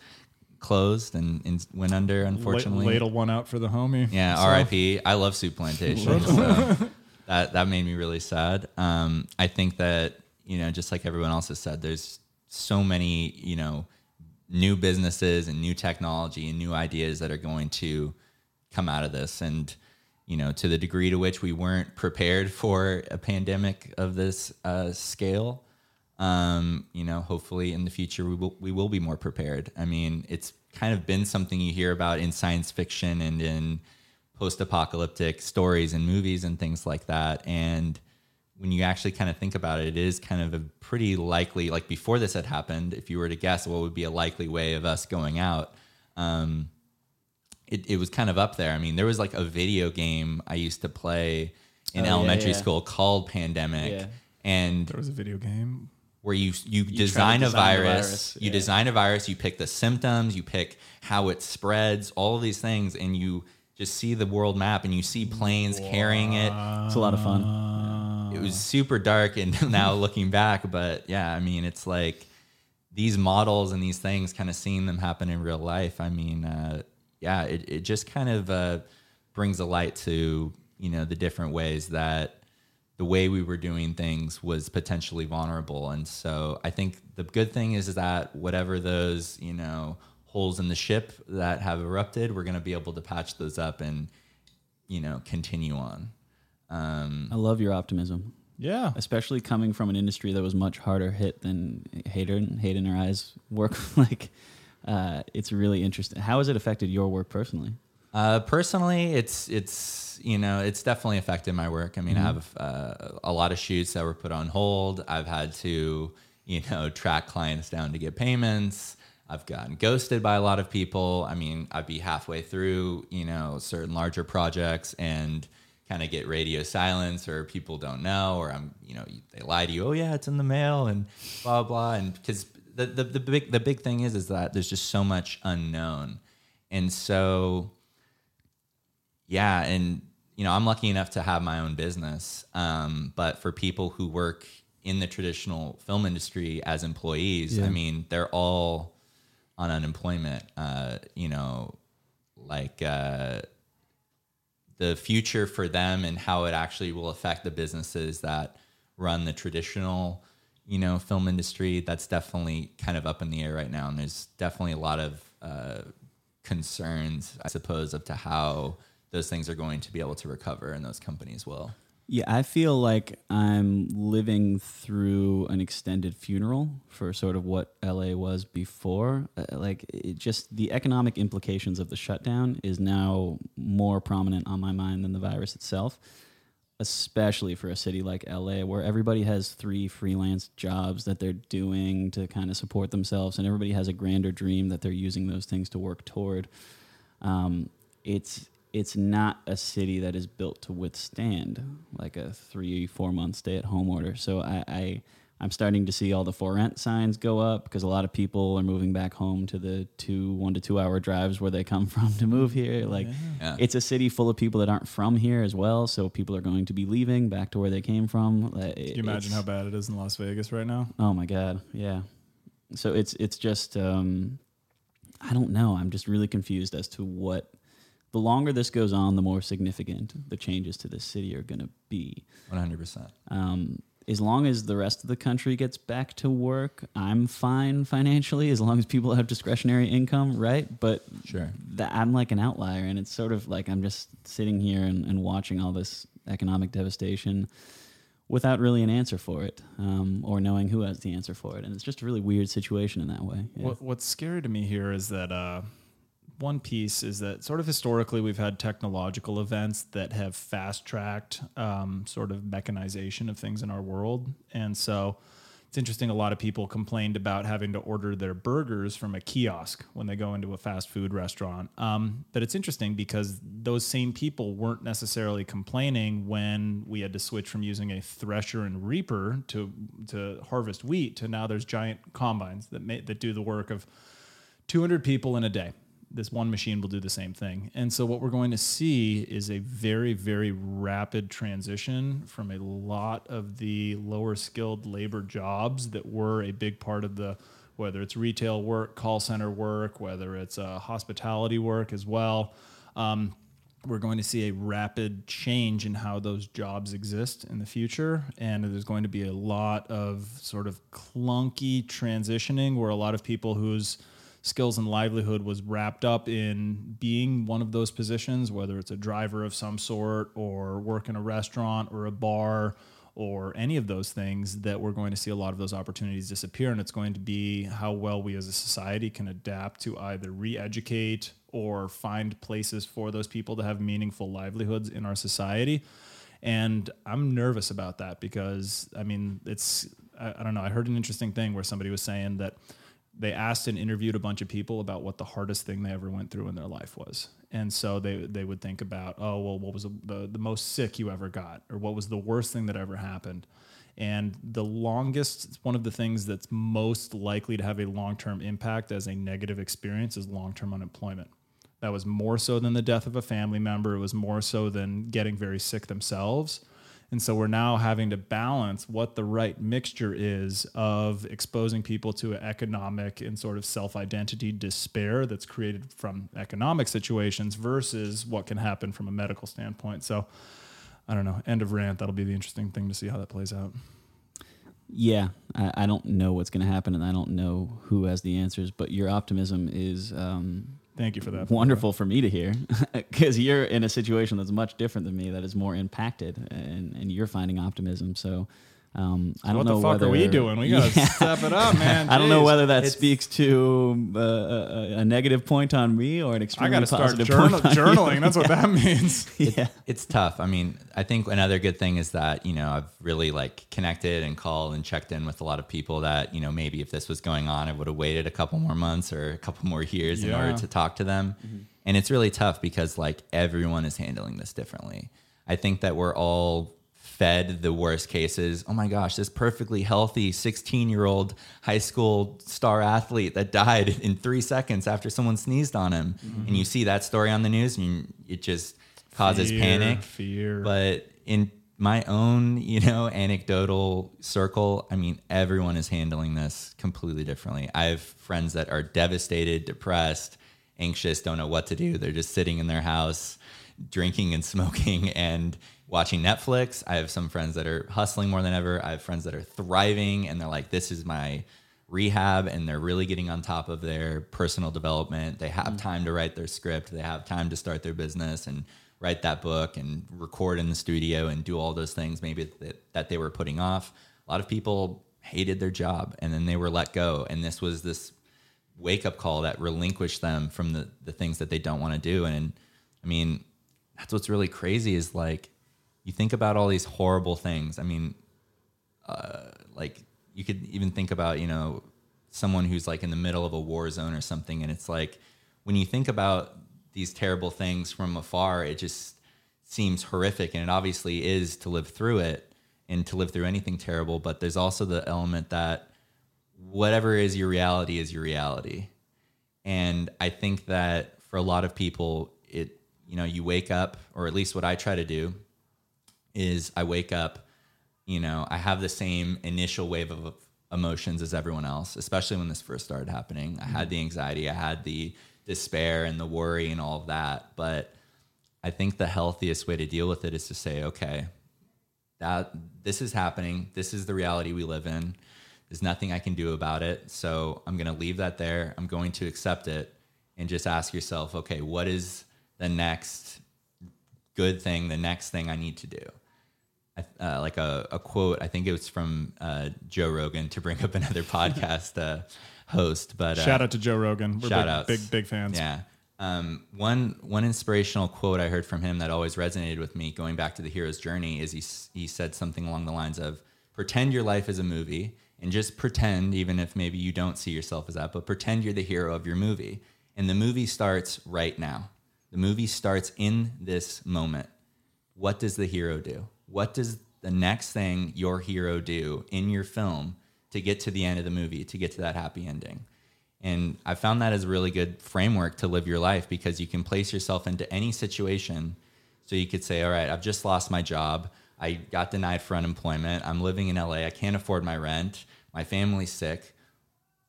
C: closed and, and went under, unfortunately.
B: La- ladle one out for the homie.
C: Yeah,
B: So-
C: RIP. I love Souplantation. so that that made me really sad. Um, I think that you know, just like everyone else has said, there's so many you know new businesses and new technology and new ideas that are going to come out of this, and you know, to the degree to which we weren't prepared for a pandemic of this uh, scale. Um, you know, hopefully in the future we will we will be more prepared. I mean, it's kind of been something you hear about in science fiction and in post-apocalyptic stories and movies and things like that. And when you actually kind of think about it, it is kind of a pretty likely, like before this had happened, if you were to guess what would be a likely way of us going out, um, it, it was kind of up there. I mean, there was like a video game I used to play in
A: Oh,
C: elementary
A: yeah.
C: school called Pandemic.
A: Yeah.
C: And
B: There was a video game.
C: where you you,
A: try to
C: design, a
A: design the
C: virus,
A: virus,
C: you
A: yeah.
C: design a virus, you pick the symptoms, you pick how it spreads, all of these things, and you just see the world map and you see planes carrying it.
A: it's a lot of fun.
C: It was super dark, and now looking back, but yeah, I mean, it's like these models and these things, kind of seeing them happen in real life. I mean, uh, yeah, it, it just kind of uh, brings a light to you know the different ways that the way we were doing things was potentially vulnerable. And so I think the good thing is, is that whatever those, you know, holes in the ship that have erupted, we're going to be able to patch those up and, you know, continue on. Um,
A: I love your optimism.
B: Yeah.
A: especially coming from an industry that was much harder hit than Hayden Hayden or I's work. like, uh, it's really interesting. How has it affected your work personally?
C: Uh, personally, it's it's you know it's definitely affected my work. I mean, I have uh, a lot of shoots that were put on hold. I've had to you know track clients down to get payments. I've gotten ghosted by a lot of people. I mean, I'd be halfway through you know certain larger projects and kind of get radio silence or people don't know or I'm you know they lie to you. Oh yeah, it's in the mail and blah blah and because the, the the big the big thing is is that there's just so much unknown and so yeah, and you know, I'm lucky enough to have my own business. Um, but for people who work in the traditional film industry as employees,
A: Yeah.
C: I mean, they're all on unemployment. Uh, you know, like uh, the future for them and how it actually will affect the businesses that run the traditional, you know, film industry. That's definitely kind of up in the air right now, and there's definitely a lot of uh, concerns, I suppose, of to how those things are going to be able to recover and those companies will.
A: Yeah, I feel like I'm living through an extended funeral for sort of what LA was before. Uh, like, it just the economic implications of the shutdown is now more prominent on my mind than the virus itself, especially for a city like LA where everybody has three freelance jobs that they're doing to kind of support themselves and everybody has a grander dream that they're using those things to work toward. Um, it's it's not a city that is built to withstand like a three four month stay at home order. So I, I I'm starting to see all the for rent signs go up because a lot of people are moving back home to the two one to two hour drives where they come from to move here. Like
C: Yeah.
A: it's a city full of people that aren't from here as well. So people are going to be leaving back to where they came from.
B: Can you imagine how bad it is in Las Vegas right now?
A: Oh my god, yeah. So it's it's just um, I don't know. I'm just really confused as to what. The longer this goes on, the more significant the changes to this city are going to be.
C: 100%.
A: Um, as long as the rest of the country gets back to work, I'm fine financially. As long as people have discretionary income, right? But
C: Sure.
A: that I'm like an outlier, and it's sort of like I'm just sitting here and, and watching all this economic devastation without really an answer for it, um, or knowing who has the answer for it, and it's just a really weird situation in that way. Yeah.
B: What, what's scary to me here is that uh, one piece is that sort of historically we've had technological events that have fast tracked um, sort of mechanization of things in our world. And so it's interesting, a lot of people complained about having to order their burgers from a kiosk when they go into a fast food restaurant. Um, but it's interesting because those same people weren't necessarily complaining when we had to switch from using a thresher and reaper to, to harvest wheat to now there's giant combines that, ma- that do the work of 200 people in a day. This one machine will do the same thing. And so, what we're going to see is a very, very rapid transition from a lot of the lower skilled labor jobs that were a big part of the, whether it's retail work, call center work, whether it's uh, hospitality work as well. Um, we're going to see a rapid change in how those jobs exist in the future. And there's going to be a lot of sort of clunky transitioning where a lot of people whose skills and livelihood was wrapped up in being one of those positions, whether it's a driver of some sort or work in a restaurant or a bar or any of those things, that we're going to see a lot of those opportunities disappear. And it's going to be how well we as a society can adapt to either re educate or find places for those people to have meaningful livelihoods in our society. And I'm nervous about that because, I mean, it's, I, I don't know, I heard an interesting thing where somebody was saying that they asked and interviewed a bunch of people about what the hardest thing they ever went through in their life was. And so they, they would think about, oh, well, what was the, the, most sick you ever got? Or what was the worst thing that ever happened? And the longest, one of the things that's most likely to have a long term impact as a negative experience is long term unemployment. That was more so than the death of a family member. It was more so than getting very sick themselves. And so we're now having to balance what the right mixture is of exposing people to economic and sort of self identity despair that's created from economic situations versus what can happen from a medical standpoint. So I don't know. End of rant. That'll be the interesting thing to see how that plays out.
A: Yeah, I, I don't know what's going to happen, and I don't know who has the answers. But your optimism is um,
B: Thank you for that.
A: wonderful for me to hear because you're in a situation that's much different than me that is more impacted and, and you're finding optimism so um, I don't
B: what
A: know
B: the fuck
A: whether,
B: are we doing? We gotta
A: Yeah.
B: step it up, man.
A: I don't know whether that
C: It's-
A: speaks to uh, a, a negative point on me or an
B: extreme.
A: I
B: gotta start journal-
A: point
B: journaling. That's what that means.
A: yeah.
C: it's tough. I mean, I think another good thing is that, you know, I've really like connected and called and checked in with a lot of people that, you know, maybe if this was going on, I would have waited a couple more months or a couple more years in order to talk to them. And it's really tough because like everyone is handling this differently. I think that we're all fed the worst cases. Oh my gosh, this perfectly healthy 16 year old high school star athlete that died in three seconds after someone sneezed on him. Mm-hmm. And you see that story on the news and it just causes
B: Fear,
C: panic.
B: Fear.
C: But in my own, you know, anecdotal circle, I mean, everyone is handling this completely differently. I have friends that are devastated, depressed, anxious, don't know what to do. They're just sitting in their house, drinking and smoking and watching Netflix. I have some friends that are hustling more than ever. I have friends that are thriving and they're like, this is my rehab and they're really getting on top of their personal development. They have mm. time to write their script, they have time to start their business and write that book and record in the studio and do all those things maybe that, that they were putting off. A lot of people hated their job and then they were let go and this was this wake up call that relinquished them from the the things that they don't want to do and I mean that's what's really crazy is like you think about all these horrible things. I mean, uh, like you could even think about you know someone who's like in the middle of a war zone or something, and it's like when you think about these terrible things from afar, it just seems horrific, and it obviously is to live through it and to live through anything terrible. But there's also the element that whatever is your reality is your reality. And I think that for a lot of people, it, you know, you wake up, or at least what I try to do is I wake up, you know, I have the same initial wave of emotions as everyone else, especially when this first started happening. I had the mm-hmm. anxiety, I had the despair and the worry and all of that. But I think the healthiest way to deal with it is to say, okay, that this is happening. This is the reality we live in. There's nothing I can do about it. So I'm going to leave that there. I'm going to accept it and just ask yourself, okay, what is the next good thing, the next thing I need to do? Uh, like a, a quote, I think it was from uh, Joe Rogan to bring up another podcast uh, host. But uh,
B: Shout out to Joe Rogan. We're
C: shout
B: big,
C: outs.
B: big, big fans.
C: Yeah. Um, one one inspirational quote I heard from him that always resonated with me, going back to the hero's journey, is he he said something along the lines of, "Pretend your life is a movie, and just pretend, even if maybe you don't see yourself as that, but pretend you're the hero of your movie, and the movie starts right now. The movie starts in this moment. What does the hero do? What does the next thing your hero do in your film to get to the end of the movie, to get to that happy ending?" And I found that as a really good framework to live your life because you can place yourself into any situation. So you could say, all right, I've just lost my job. I got denied for unemployment. I'm living in LA. I can't afford my rent. My family's sick.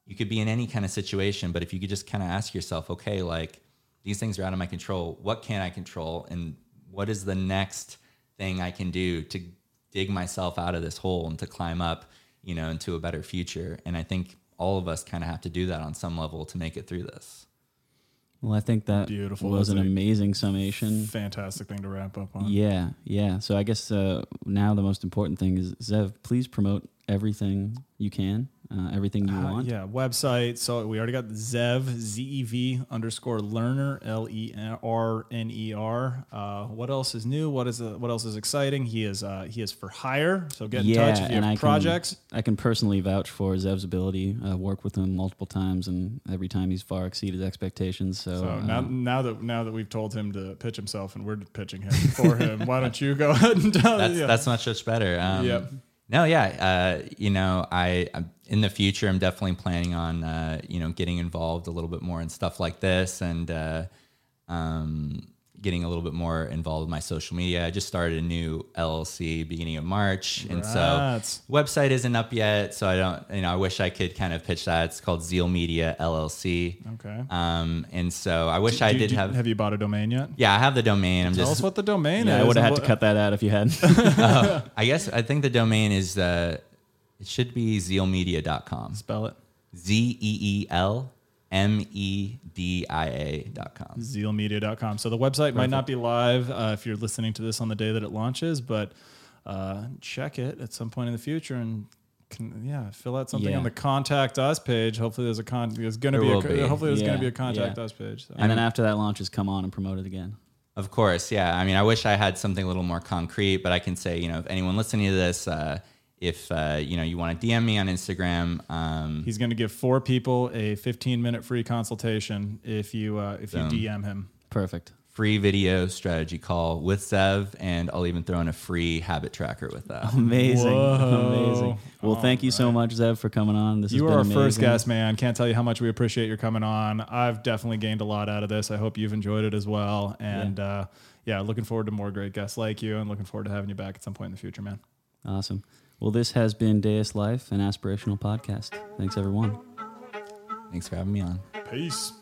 C: You could be in any kind of situation, but if you could just kind of ask yourself, okay, like these things are out of my control. What can I control? And what is the next thing I can do to dig myself out of this hole and to climb up, you know, into a better future? And I think all of us kind of have to do that on some level to make it through this.
A: Well, I think that
B: Beautiful.
A: was an
B: That's a-
A: amazing summation.
B: Fantastic thing to wrap up on.
A: Yeah, yeah. So I guess uh, now the most important thing is Zev, please promote everything you can, uh, everything you
B: Uh,
A: want.
B: yeah, website. So we already got Zev Z E V underscore Lerner L E R N E R. Uh, what else is new? What is uh, what else is exciting? He is uh, he is for hire. So get in touch if you
A: and
B: have
A: I
B: projects.
A: Can, I can personally vouch for Zev's ability. I worked with him multiple times, and every time he's far exceeded expectations. So,
B: So
A: uh,
B: now, now that now that we've told him to pitch himself and we're pitching him for him, why don't you go ahead and tell?
C: That's
B: yeah.
C: that's much much better. Um,
B: Yep.
C: No, yeah. Uh, you know, I I'm, in the future, I'm definitely planning on uh, you know getting involved a little bit more in stuff like this and uh, um, getting a little bit more involved with my social media. I just started a new LLC beginning of March, and so
B: Congrats.
C: website isn't up yet. So I don't, you know, I wish I could kind of pitch that. It's called Zeel Media LLC.
B: Okay.
C: Um, and so I wish I
B: Do-
C: did
B: do-
C: have.
B: Have you bought a domain yet?
C: yeah, I have the domain. I'm
B: Tell
C: just
B: us what the domain
A: yeah,
B: is.
A: I would have
B: and
A: had to cut that out if you hadn't.
C: I guess I think the domain is uh, it should be zeelmedia.com.
B: Spell it.
C: Z E E L M E D I A.com.
B: zeelmedia.com. So the website might not be live uh, if you're listening to this on the day that it launches, but uh, check it at some point in the future and can, yeah, fill out something
A: Yeah.
B: on the contact us page. Hopefully there's a con. There's going to
C: There
B: be, a,
C: will be.
B: hopefully there's gonna be a contact
A: yeah.
B: us page. So.
A: And then after that launches, come on and promote it again.
C: Of course, yeah. I mean, I wish I had something a little more concrete, but I can say, you know, if anyone listening to this, uh, if uh, you know you want to DM me on Instagram, um,
B: He's going to give four people a 15 minute free consultation if you uh, if you DM him.
A: Perfect.
C: free video strategy call with Zev, and I'll even throw in a free habit tracker with that.
A: Amazing.
B: Whoa.
A: Amazing. Well, thank you so much, Zev, for coming on. This
B: You
A: has
B: are our
A: been
B: first guest, man. Can't tell you how much we appreciate your coming on. I've definitely gained a lot out of this. I hope you've enjoyed it as well. And yeah, uh, yeah looking forward to more great guests like you and looking forward to having you back at some point in the future, man.
A: Awesome. Well, this has been Deus Life, an aspirational podcast. Thanks, everyone.
C: Thanks for having me on.
B: Peace.